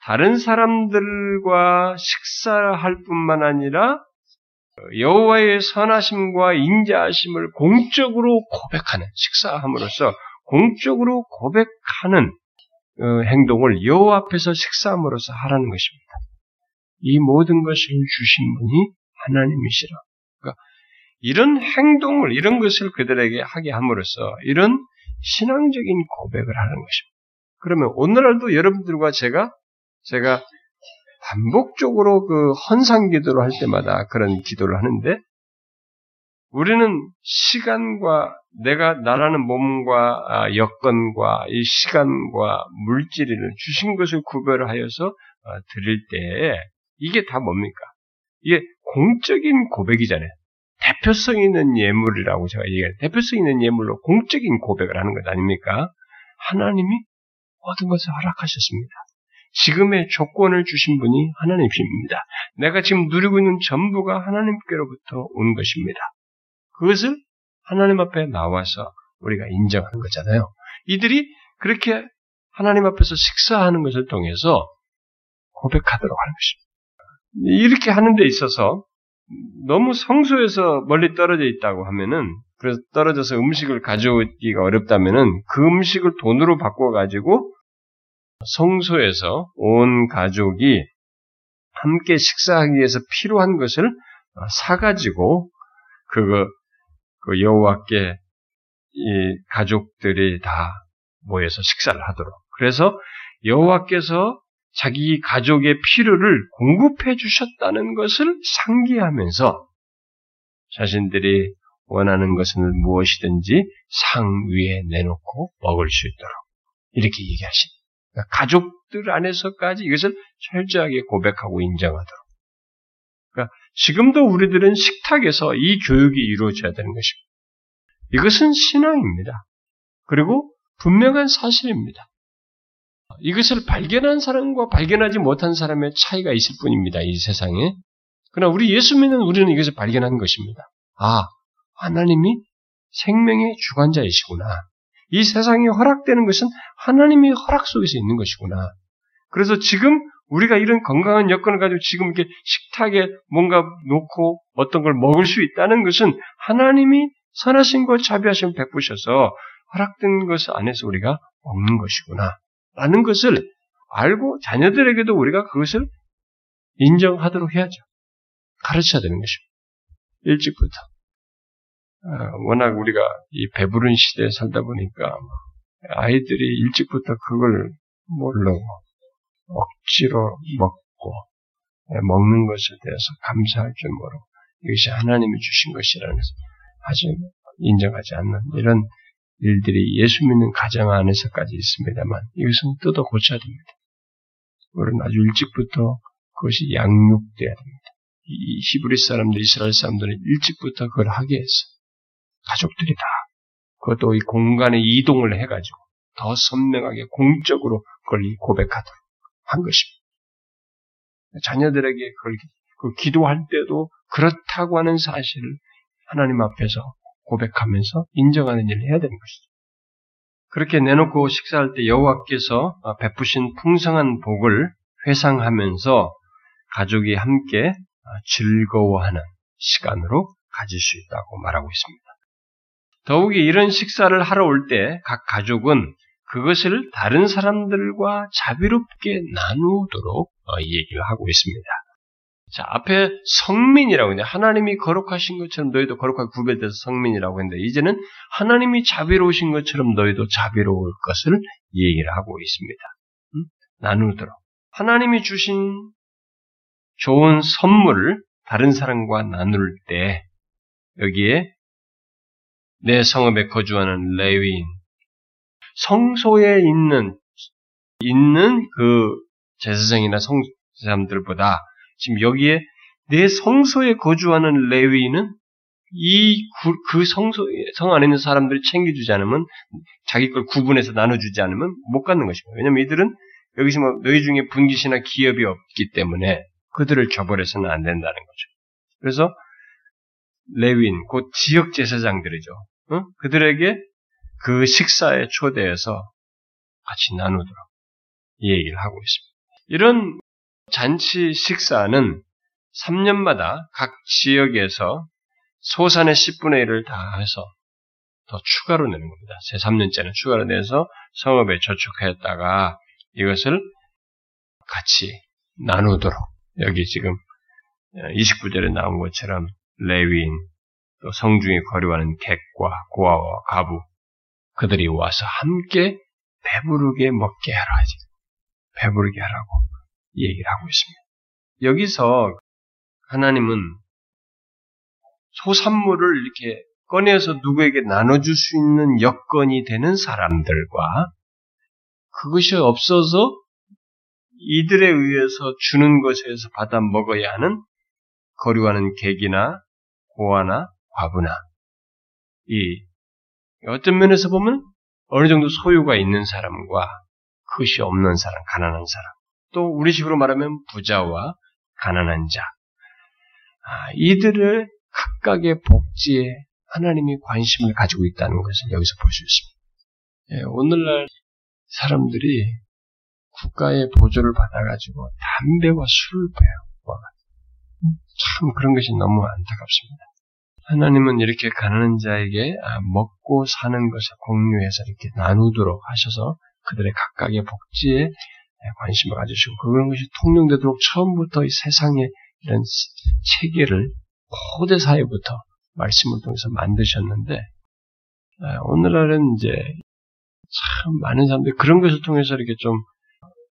다른 사람들과 식사할 뿐만 아니라 여호와의 선하심과 인자하심을 공적으로 고백하는 식사함으로써 공적으로 고백하는 어, 행동을 여호와 앞에서 식사함으로써 하라는 것입니다. 이 모든 것을 주신 분이 하나님이시라. 이런 행동을 이런 것을 그들에게 하게 함으로써 이런 신앙적인 고백을 하는 것입니다. 그러면 오늘날도 여러분들과 제가 제가 반복적으로 그 헌상 기도를 할 때마다 그런 기도를 하는데 우리는 시간과 내가 나라는 몸과 아, 여건과 이 시간과 물질을 주신 것을 구별하여서 어, 드릴 때 이게 다 뭡니까? 이게 공적인 고백이잖아요. 대표성 있는 예물이라고 제가 얘기해요. 대표성 있는 예물로 공적인 고백을 하는 것 아닙니까? 하나님이 모든 것을 허락하셨습니다. 지금의 조건을 주신 분이 하나님이십니다. 내가 지금 누리고 있는 전부가 하나님께로부터 온 것입니다. 그것을 하나님 앞에 나와서 우리가 인정하는 거잖아요. 이들이 그렇게 하나님 앞에서 식사하는 것을 통해서 고백하도록 하는 것입니다. 이렇게 하는 데 있어서 너무 성소에서 멀리 떨어져 있다고 하면은 그래서 떨어져서 음식을 가져오기가 어렵다면은 그 음식을 돈으로 바꿔 가지고 성소에서 온 가족이 함께 식사하기 위해서 필요한 것을 사 가지고 그거 그 여호와께 이 가족들이 다 모여서 식사를 하도록. 그래서 여호와께서 자기 가족의 필요를 공급해 주셨다는 것을 상기하면서 자신들이 원하는 것은 무엇이든지 상 위에 내놓고 먹을 수 있도록 이렇게 얘기하신. 그러니까 가족들 안에서까지 이것을 철저하게 고백하고 인정하도록. 그러니까 지금도 우리들은 식탁에서 이 교육이 이루어져야 되는 것입니다. 이것은 신앙입니다. 그리고 분명한 사실입니다. 이것을 발견한 사람과 발견하지 못한 사람의 차이가 있을 뿐입니다. 이 세상에. 그러나 우리 예수 믿는 우리는 이것을 발견한 것입니다. 아, 하나님이 생명의 주관자이시구나. 이 세상에 허락되는 것은 하나님의 허락 속에서 있는 것이구나. 그래서 지금 우리가 이런 건강한 여건을 가지고 지금 이렇게 식탁에 뭔가 놓고 어떤 걸 먹을 수 있다는 것은 하나님이 선하신 것 자비하심 베푸셔서 허락된 것 안에서 우리가 먹는 것이구나. 라는 것을 알고 자녀들에게도 우리가 그것을 인정하도록 해야죠. 가르쳐야 되는 것입니다. 일찍부터. 아, 워낙 우리가 이 배부른 시대에 살다 보니까 아이들이 일찍부터 그걸 모르고 억지로 먹고 예, 먹는 것에 대해서 감사할 줄 모르고 이것이 하나님이 주신 것이라는 것을 아직 인정하지 않는 이런 일들이 예수 믿는 가정 안에서까지 있습니다만 이것은 뜯어 고쳐야 됩니다. 우리는 아주 일찍부터 그것이 양육돼야 됩니다. 이 히브리 사람들, 이스라엘 사람들은 일찍부터 그걸 하게 했어. 가족들이 다. 그것도 이 공간에 이동을 해가지고 더 선명하게 공적으로 그걸 고백하도록 한 것입니다. 자녀들에게 그걸 그 기도할 때도 그렇다고 하는 사실을 하나님 앞에서 고백하면서 인정하는 일을 해야 되는 것이죠. 그렇게 내놓고 식사할 때 여호와께서 베푸신 풍성한 복을 회상하면서 가족이 함께 즐거워하는 시간으로 가질 수 있다고 말하고 있습니다. 더욱이 이런 식사를 하러 올 때 각 가족은 그것을 다른 사람들과 자비롭게 나누도록 어, 얘기를 하고 있습니다. 자, 앞에 성민이라고 했는데 하나님이 거룩하신 것처럼 너희도 거룩하게 구별돼서 성민이라고 했는데 이제는 하나님이 자비로우신 것처럼 너희도 자비로울 것을 얘기를 하고 있습니다. 음? 나누도록. 하나님이 주신 좋은 선물을 다른 사람과 나눌 때 여기에 내 성읍에 거주하는 레위인 성소에 있는 있는 그 제사장이나 성 사람들보다 지금 여기에 내 성소에 거주하는 레위인은 이그 성소 성 안에 있는 사람들이 챙겨주지 않으면 자기 걸 구분해서 나눠주지 않으면 못 갖는 것입니다. 왜냐하면 이들은 여기서 뭐 너희 중에 분기시나 기업이 없기 때문에 그들을 저버려서는 안 된다는 거죠. 그래서 레윈, 곧 지역 제사장들이죠. 어? 그들에게 그 식사에 초대해서 같이 나누도록 이 얘기를 하고 있습니다. 이런 잔치 식사는 3년마다 각 지역에서 소산의 10분의 1을 다 해서 더 추가로 내는 겁니다. 제 3년째는 추가로 내서 성읍에 저축했다가 이것을 같이 나누도록. 여기 지금 29절에 나온 것처럼 레위인 또 성중에 거류하는 객과 고아와 가부 그들이 와서 함께 배부르게 먹게 하라지. 배부르게 하라고 얘기를 하고 있습니다. 여기서 하나님은 소산물을 이렇게 꺼내서 누구에게 나눠줄 수 있는 여건이 되는 사람들과 그것이 없어서 이들에 의해서 주는 것에서 받아 먹어야 하는 거류하는 객이나 고아나 과부나 이 어떤 면에서 보면 어느 정도 소유가 있는 사람과 그것이 없는 사람, 가난한 사람, 또 우리 식으로 말하면 부자와 가난한 자, 아, 이들을 각각의 복지에 하나님이 관심을 가지고 있다는 것을 여기서 볼 수 있습니다. 예, 오늘날 사람들이 국가의 보조를 받아가지고 담배와 술을 빼요. 참 그런 것이 너무 안타깝습니다. 하나님은 이렇게 가난한 자에게 아, 먹고 사는 것을 공유해서 이렇게 나누도록 하셔서 그들의 각각의 복지에 관심을 가지시고 그런 것이 통용되도록 처음부터 이 세상의 이런 체계를 고대 사회부터 말씀을 통해서 만드셨는데 아, 오늘날은 이제 참 많은 사람들이 그런 것을 통해서 이렇게 좀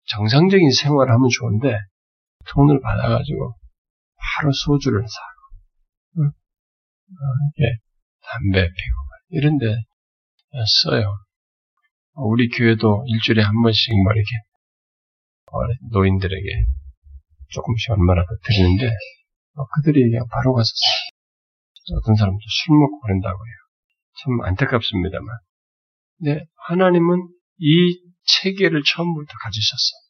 정상적인 생활을 하면 좋은데 돈을 받아가지고 바로 소주를 사고 예, 담배 피고 이런데 써요. 우리 교회도 일주일에 한 번씩 뭐 이렇게 노인들에게 조금씩 얼마나 더 드리는데 어, 그들이 바로 가서 어떤 사람도 술 먹고 그런다고 해요. 참 안타깝습니다만. 근데 하나님은 이 체계를 처음부터 가지셨어요.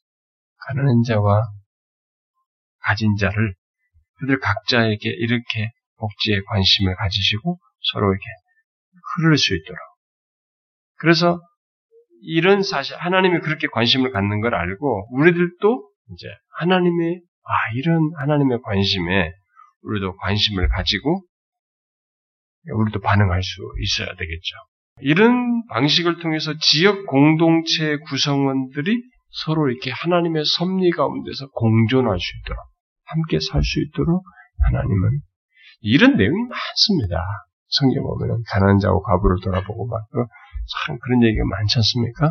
가난한 자와 가진 자를 그들 각자에게 이렇게 복지에 관심을 가지시고 서로에게 흐를 수 있도록. 그래서 이런 사실, 하나님이 그렇게 관심을 갖는 걸 알고, 우리들도 이제 하나님의, 아, 이런 하나님의 관심에 우리도 관심을 가지고, 우리도 반응할 수 있어야 되겠죠. 이런 방식을 통해서 지역 공동체 구성원들이 서로 이렇게 하나님의 섭리 가운데서 공존할 수 있도록, 함께 살 수 있도록 하나님은 이런 내용이 많습니다. 성경 보면은 가난한 자고 과부를 돌아보고 막 참 그런 얘기가 많지 않습니까?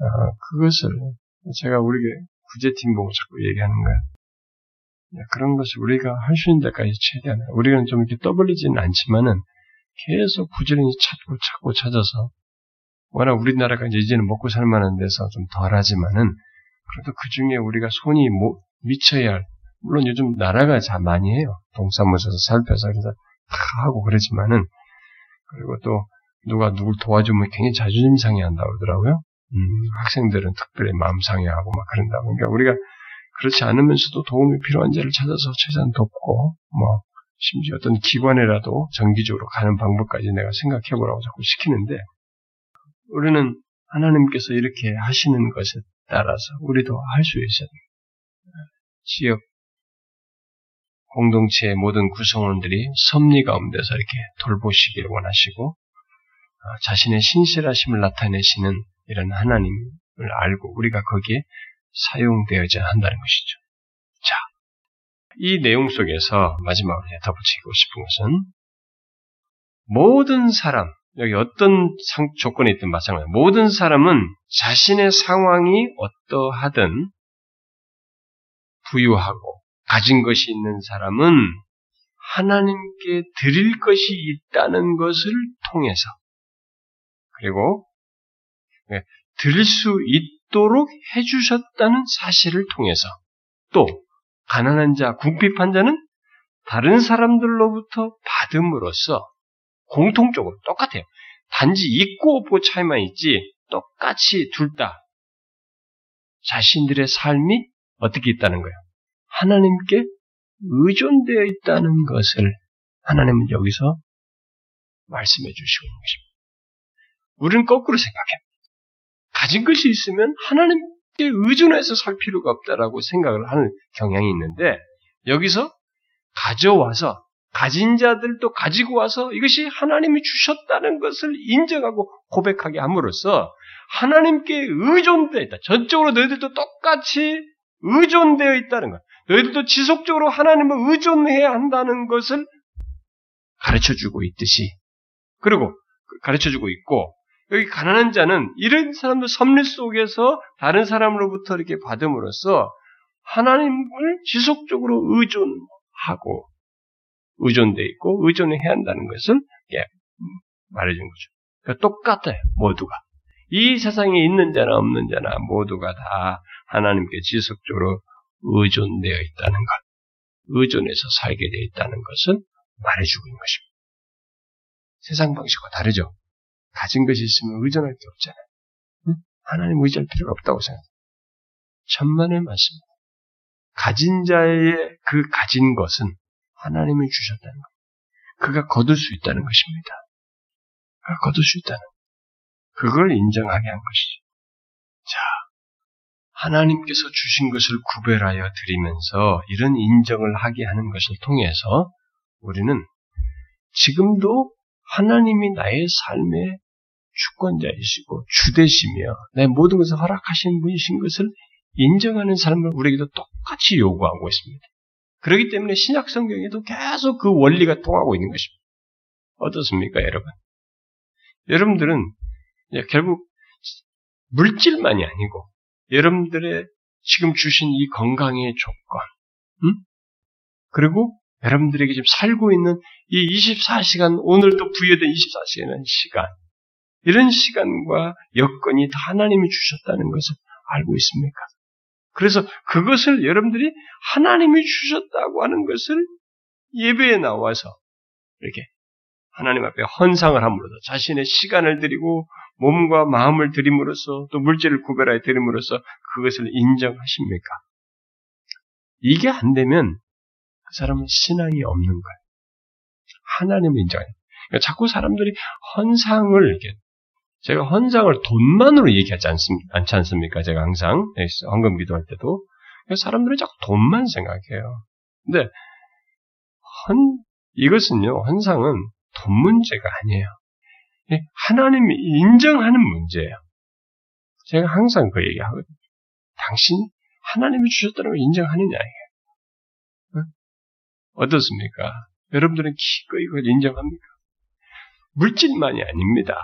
아, 그것을 제가 우리에게 구제팀 보고 자꾸 얘기하는 거야. 그런 것을 우리가 할 수 있는 데까지 최대한 우리는 좀 이렇게 떠벌리지는 않지만은 계속 부지런히 찾고 찾고 찾아서 워낙 우리나라가 이제는 먹고 살 만한 데서 좀 덜 하지만은 그래도 그 중에 우리가 손이 미쳐야 할 물론 요즘 나라가 잘 많이 해요. 동사무소에서 살펴서 다 하고 그러지만은 그리고 또 누가 누굴 도와주면 굉장히 자존심 상해한다고 그러더라고요. 음, 학생들은 특별히 마음 상해하고 막 그런다고. 그러니까 우리가 그렇지 않으면서도 도움이 필요한 자를 찾아서 최대한 돕고 뭐 심지어 어떤 기관에라도 정기적으로 가는 방법까지 내가 생각해 보라고 자꾸 시키는데 우리는 하나님께서 이렇게 하시는 것에 따라서 우리도 할 수 있어야 돼요. 지역 공동체의 모든 구성원들이 섭리 가운데서 이렇게 돌보시기를 원하시고 자신의 신실하심을 나타내시는 이런 하나님을 알고 우리가 거기에 사용되어야 한다는 것이죠. 자, 이 내용 속에서 마지막으로 덧붙이고 싶은 것은 모든 사람, 여기 어떤 상, 조건이 있든 마찬가지. 모든 사람은 자신의 상황이 어떠하든 부유하고 가진 것이 있는 사람은 하나님께 드릴 것이 있다는 것을 통해서 그리고 예, 드릴 수 있도록 해주셨다는 사실을 통해서 또 가난한 자, 궁핍한 자는 다른 사람들로부터 받음으로써 공통적으로 똑같아요. 단지 있고 없고 차이만 있지 똑같이 둘 다 자신들의 삶이 어떻게 있다는 거예요. 하나님께 의존되어 있다는 것을 하나님은 여기서 말씀해 주시고 있는 것입니다. 우리는 거꾸로 생각합니다. 가진 것이 있으면 하나님께 의존해서 살 필요가 없다라고 생각을 하는 경향이 있는데 여기서 가져와서 가진 자들도 가지고 와서 이것이 하나님이 주셨다는 것을 인정하고 고백하게 함으로써 하나님께 의존되어 있다. 전적으로 너희들도 똑같이 의존되어 있다는 것. 너희들도 지속적으로 하나님을 의존해야 한다는 것을 가르쳐 주고 있듯이 그리고 가르쳐 주고 있고 여기 가난한 자는 이런 사람들 섭리 속에서 다른 사람으로부터 이렇게 받음으로써 하나님을 지속적으로 의존하고 의존돼 있고 의존해야 한다는 것을 예, 말해준 거죠. 그러니까 똑같아요. 모두가 이 세상에 있는 자나 없는 자나 모두가 다 하나님께 지속적으로 의존되어 있다는 것, 의존해서 살게 되어 있다는 것은 말해주고 있는 것입니다. 세상 방식과 다르죠. 가진 것이 있으면 의존할 게 없잖아요. 응? 하나님 의지할 필요가 없다고 생각해요. 천만의 말씀입니다. 가진 자의 그 가진 것은 하나님이 주셨다는 것. 그가 거둘 수 있다는 것입니다. 그가 거둘 수 있다는 그걸 인정하게 한 것이죠. 자, 하나님께서 주신 것을 구별하여 드리면서 이런 인정을 하게 하는 것을 통해서 우리는 지금도 하나님이 나의 삶의 주권자이시고 주되시며 내 모든 것을 허락하신 분이신 것을 인정하는 삶을 우리에게도 똑같이 요구하고 있습니다. 그렇기 때문에 신약 성경에도 계속 그 원리가 통하고 있는 것입니다. 어떻습니까, 여러분? 여러분들은 결국 물질만이 아니고 여러분들의 지금 주신 이 건강의 조건, 음? 그리고 여러분들에게 지금 살고 있는 이 24시간, 오늘도 부여된 24시간의 시간, 이런 시간과 여건이 다 하나님이 주셨다는 것을 알고 있습니까? 그래서 그것을 여러분들이 하나님이 주셨다고 하는 것을 예배에 나와서 이렇게 하나님 앞에 헌상을 함으로써 자신의 시간을 드리고 몸과 마음을 드림으로써 또 물질을 구별하여 드림으로써 그것을 인정하십니까? 이게 안 되면 그 사람은 신앙이 없는 거예요. 하나님을 인정해요. 그러니까 자꾸 사람들이 헌상을 이렇게 제가 헌상을 돈만으로 얘기하지 않습, 않지 않습니까? 제가 항상 헌금 기도할 때도 사람들은 자꾸 돈만 생각해요. 근데 헌 이것은요 헌상은 돈 문제가 아니에요. 예, 하나님이 인정하는 문제예요. 제가 항상 그 얘기하거든요. 당신 하나님이 주셨다는 걸 인정하느냐 이게 어떻습니까? 여러분들은 기꺼이 그걸 인정합니까? 물질만이 아닙니다.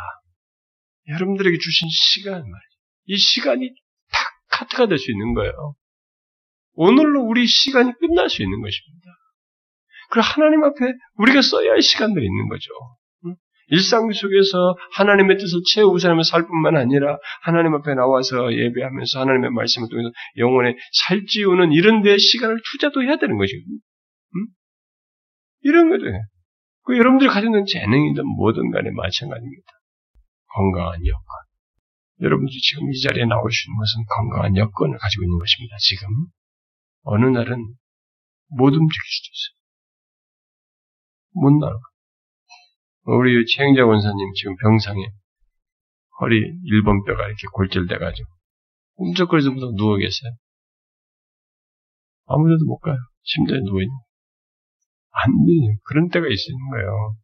여러분들에게 주신 시간 말이죠. 이 시간이 다 카트가 될 수 있는 거예요. 오늘로 우리 시간이 끝날 수 있는 것입니다. 그리고 하나님 앞에 우리가 써야 할 시간들이 있는 거죠. 일상 속에서 하나님의 뜻을 채우고 살면 살 뿐만 아니라 하나님 앞에 나와서 예배하면서 하나님의 말씀을 통해서 영혼에 살찌우는 이런 데 시간을 투자도 해야 되는 것이거든요. 음? 이런 거죠. 그 여러분들이 가지고 있는 재능이든 뭐든 간에 마찬가지입니다. 건강한 여건. 여러분들이 지금 이 자리에 나오시는 것은 건강한 여건을 가지고 있는 것입니다. 지금. 어느 날은 못 움직일 수도 있어요. 못 나가. 우리 최영자 원사님 지금 병상에 허리 1번 뼈가 이렇게 골절돼가지고 꿈쩍거리면서 누워 계세요. 아무데도 못 가요. 침대에 누워있는 안 돼. 그런 때가 있는 거예요.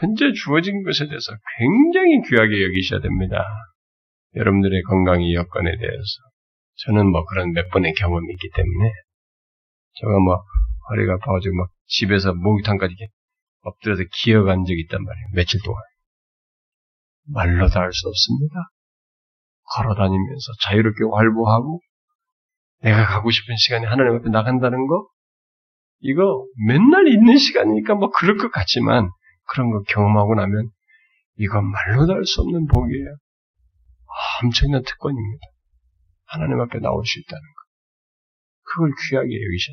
현재 주어진 것에 대해서 굉장히 귀하게 여기셔야 됩니다. 여러분들의 건강의 여건에 대해서. 저는 뭐 그런 몇 번의 경험이 있기 때문에 제가 뭐 허리가 아파가지고 막 집에서 목욕탕까지 엎드려서 기어간 적이 있단 말이에요. 며칠 동안. 말로 다 할 수 없습니다. 걸어 다니면서 자유롭게 활보하고 내가 가고 싶은 시간에 하나님 앞에 나간다는 거 이거 맨날 있는 시간이니까 뭐 그럴 것 같지만 그런 거 경험하고 나면 이건 말로 다할수 없는 복이에요. 엄청난 특권입니다. 하나님 앞에 나올 수 있다는 거. 그걸 귀하게 여기셔.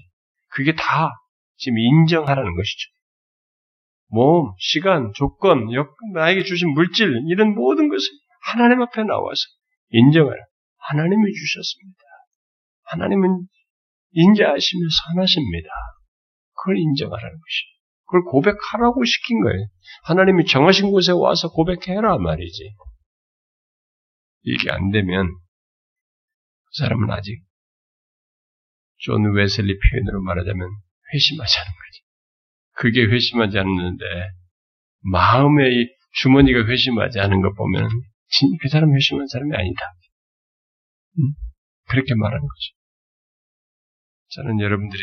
그게 다 지금 인정하라는 것이죠. 몸, 시간, 조건, 나에게 주신 물질, 이런 모든 것을 하나님 앞에 나와서 인정하라. 하나님이 주셨습니다. 하나님은 인자하시며 선하십니다. 그걸 인정하라는 것이죠. 그걸 고백하라고 시킨 거예요. 하나님이 정하신 곳에 와서 고백해라 말이지. 이게 안 되면 그 사람은 아직 존 웨슬리 표현으로 말하자면 회심하지 않은 거지. 그게 회심하지 않는데 마음의 주머니가 회심하지 않은 것 보면 그 사람 회심한 사람이 아니다. 음? 그렇게 말하는 거죠. 저는 여러분들이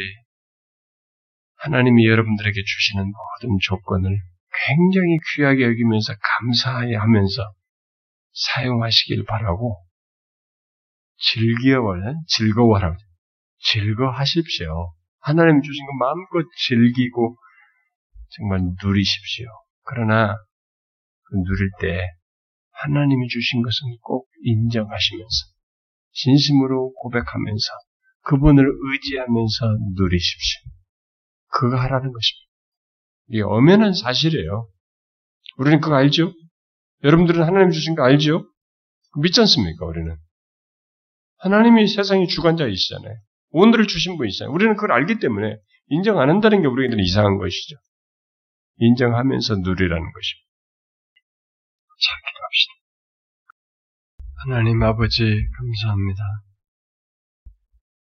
하나님이 여러분들에게 주시는 모든 조건을 굉장히 귀하게 여기면서 감사해 하면서 사용하시길 바라고 즐겨워라, 즐거워라. 즐거하십시오. 하나님 주신 거 마음껏 즐기고 정말 누리십시오. 그러나 그 누릴 때 하나님이 주신 것은 꼭 인정하시면서 진심으로 고백하면서 그분을 의지하면서 누리십시오. 그거 하라는 것입니다. 이게 엄연한 사실이에요. 우리는 그거 알죠? 여러분들은 하나님 주신 거 알죠? 믿지 않습니까, 우리는? 하나님이 세상의 주관자이시잖아요. 온들을 주신 분이잖아요. 우리는 그걸 알기 때문에 인정 안 한다는 게 우리에게는 이상한 것이죠. 인정하면서 누리라는 것입니다. 자, 기도합시다. 하나님 아버지, 감사합니다.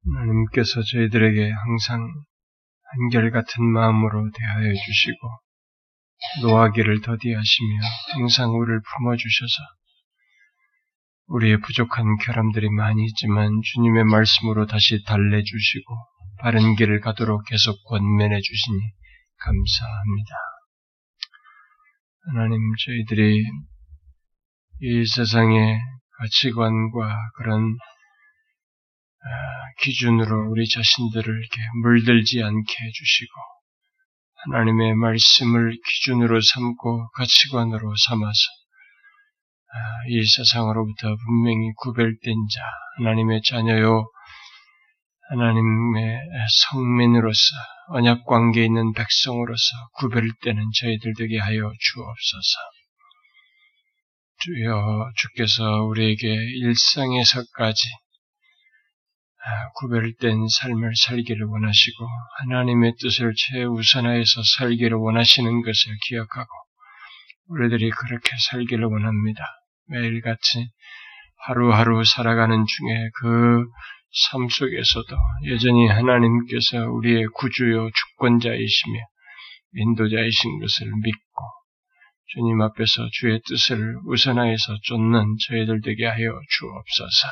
하나님께서 저희들에게 항상 한결같은 마음으로 대하여 주시고, 노하기를 더디하시며 항상 우리를 품어주셔서 우리의 부족한 결함들이 많이 있지만 주님의 말씀으로 다시 달래주시고 바른 길을 가도록 계속 권면해 주시니 감사합니다. 하나님 저희들이 이 세상의 가치관과 그런 아, 기준으로 우리 자신들을 이렇게 물들지 않게 해주시고 하나님의 말씀을 기준으로 삼고 가치관으로 삼아서 아, 이 세상으로부터 분명히 구별된 자, 하나님의 자녀요, 하나님의 성민으로서 언약 관계에 있는 백성으로서 구별되는 저희들 되게 하여 주옵소서. 주여 주께서 우리에게 일상에서까지 아, 구별된 삶을 살기를 원하시고 하나님의 뜻을 최우선하여서 살기를 원하시는 것을 기억하고 우리들이 그렇게 살기를 원합니다. 매일같이 하루하루 살아가는 중에 그 삶 속에서도 여전히 하나님께서 우리의 구주요 주권자이시며 인도자이신 것을 믿고 주님 앞에서 주의 뜻을 우선하여서 쫓는 저희들 되게 하여 주옵소서.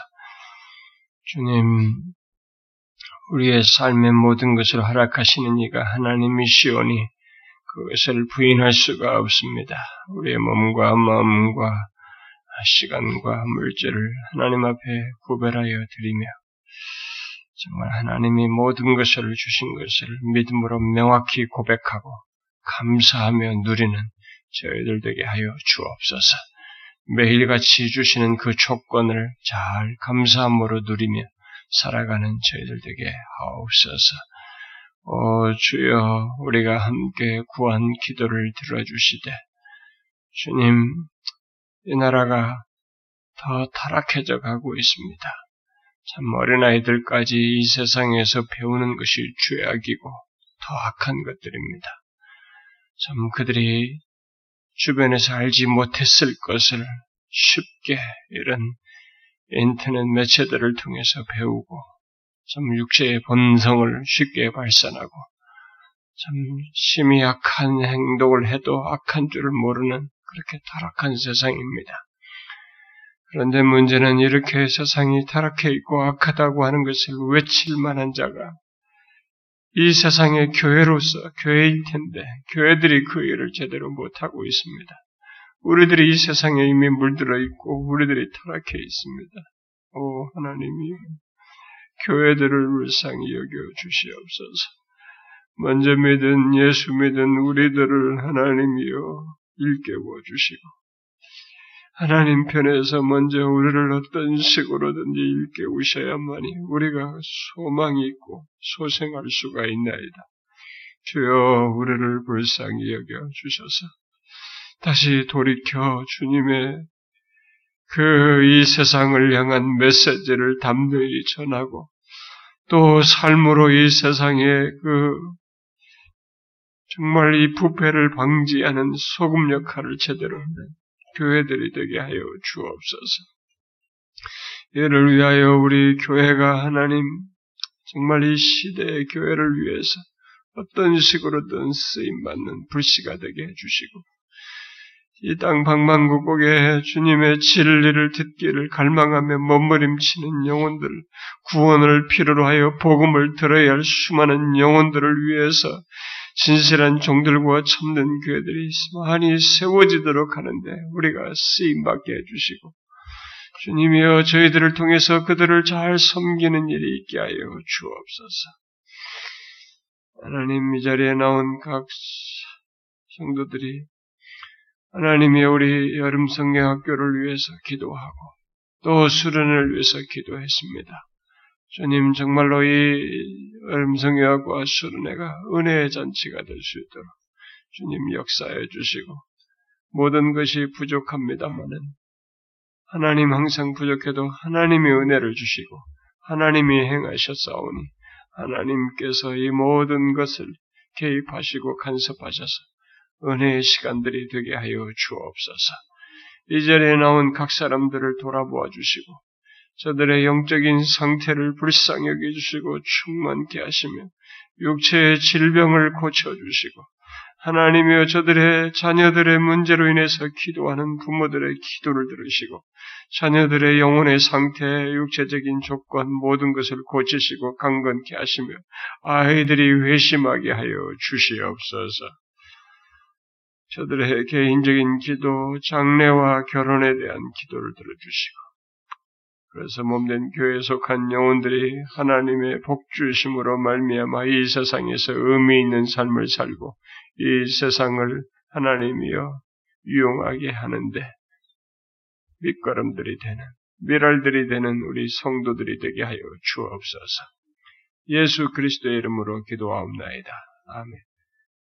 주님, 우리의 삶의 모든 것을 허락하시는 이가 하나님이시오니 그것을 부인할 수가 없습니다. 우리의 몸과 마음과 시간과 물질을 하나님 앞에 구별하여 드리며 정말 하나님이 모든 것을 주신 것을 믿음으로 명확히 고백하고 감사하며 누리는 저희들 되게 하여 주옵소서. 매일같이 주시는 그 조건을 잘 감사함으로 누리며 살아가는 저희들 되게 하옵소서. 오 주여 우리가 함께 구한 기도를 들어주시되 주님 이 나라가 더 타락해져 가고 있습니다. 참 어린아이들까지 이 세상에서 배우는 것이 죄악이고 더 악한 것들입니다. 참 그들이 주변에서 알지 못했을 것을 쉽게 이런 인터넷 매체들을 통해서 배우고 참 육체의 본성을 쉽게 발산하고 참 심히 악한 행동을 해도 악한 줄을 모르는 그렇게 타락한 세상입니다. 그런데 문제는 이렇게 세상이 타락해 있고 악하다고 하는 것을 외칠 만한 자가 이 세상의 교회로서 교회일 텐데 교회들이 그 일을 제대로 못하고 있습니다. 우리들이 이 세상에 이미 물들어 있고 우리들이 타락해 있습니다. 오 하나님이 교회들을 불쌍히 여겨 주시옵소서. 먼저 믿은 예수 믿은 우리들을 하나님이여 일깨워 주시고 하나님 편에서 먼저 우리를 어떤 식으로든지 일깨우셔야만이 우리가 소망이 있고 소생할 수가 있나이다. 주여 우리를 불쌍히 여겨 주셔서 다시 돌이켜 주님의 그 이 세상을 향한 메시지를 담대히 전하고 또 삶으로 이 세상에 그 정말 이 부패를 방지하는 소금 역할을 제대로 교회들이 되게 하여 주옵소서. 이를 위하여 우리 교회가 하나님 정말 이 시대의 교회를 위해서 어떤 식으로든 쓰임받는 불씨가 되게 해주시고 이 땅 방방곡곡에 주님의 진리를 듣기를 갈망하며 몸부림치는 영혼들, 구원을 필요로 하여 복음을 들어야 할 수많은 영혼들을 위해서 진실한 종들과 참된 교회들이 많이 세워지도록 하는데 우리가 쓰임받게 해주시고 주님이여 저희들을 통해서 그들을 잘 섬기는 일이 있게 하여 주옵소서. 하나님 이 자리에 나온 각 성도들이 하나님이 우리 여름 성경학교를 위해서 기도하고 또 수련을 위해서 기도했습니다. 주님 정말로 이 여름성경학과 수련회가 은혜의 잔치가 될 수 있도록 주님 역사해 주시고 모든 것이 부족합니다만은 하나님 항상 부족해도 하나님이 은혜를 주시고 하나님이 행하셨사오니 하나님께서 이 모든 것을 개입하시고 간섭하셔서 은혜의 시간들이 되게 하여 주옵소서. 이 자리에 나온 각 사람들을 돌아보아 주시고 저들의 영적인 상태를 불쌍히 여겨주시고 충만케 하시며 육체의 질병을 고쳐주시고 하나님이여 저들의 자녀들의 문제로 인해서 기도하는 부모들의 기도를 들으시고 자녀들의 영혼의 상태, 육체적인 조건 모든 것을 고치시고 강건케 하시며 아이들이 회심하게 하여 주시옵소서. 저들의 개인적인 기도, 장래와 결혼에 대한 기도를 들어주시고 그래서 몸된 교회에 속한 영혼들이 하나님의 복주심으로 말미암아 이 세상에서 의미 있는 삶을 살고 이 세상을 하나님이여 유용하게 하는데 밑거름들이 되는 미랄들이 되는 우리 성도들이 되게 하여 주옵소서. 예수 그리스도의 이름으로 기도하옵나이다. 아멘.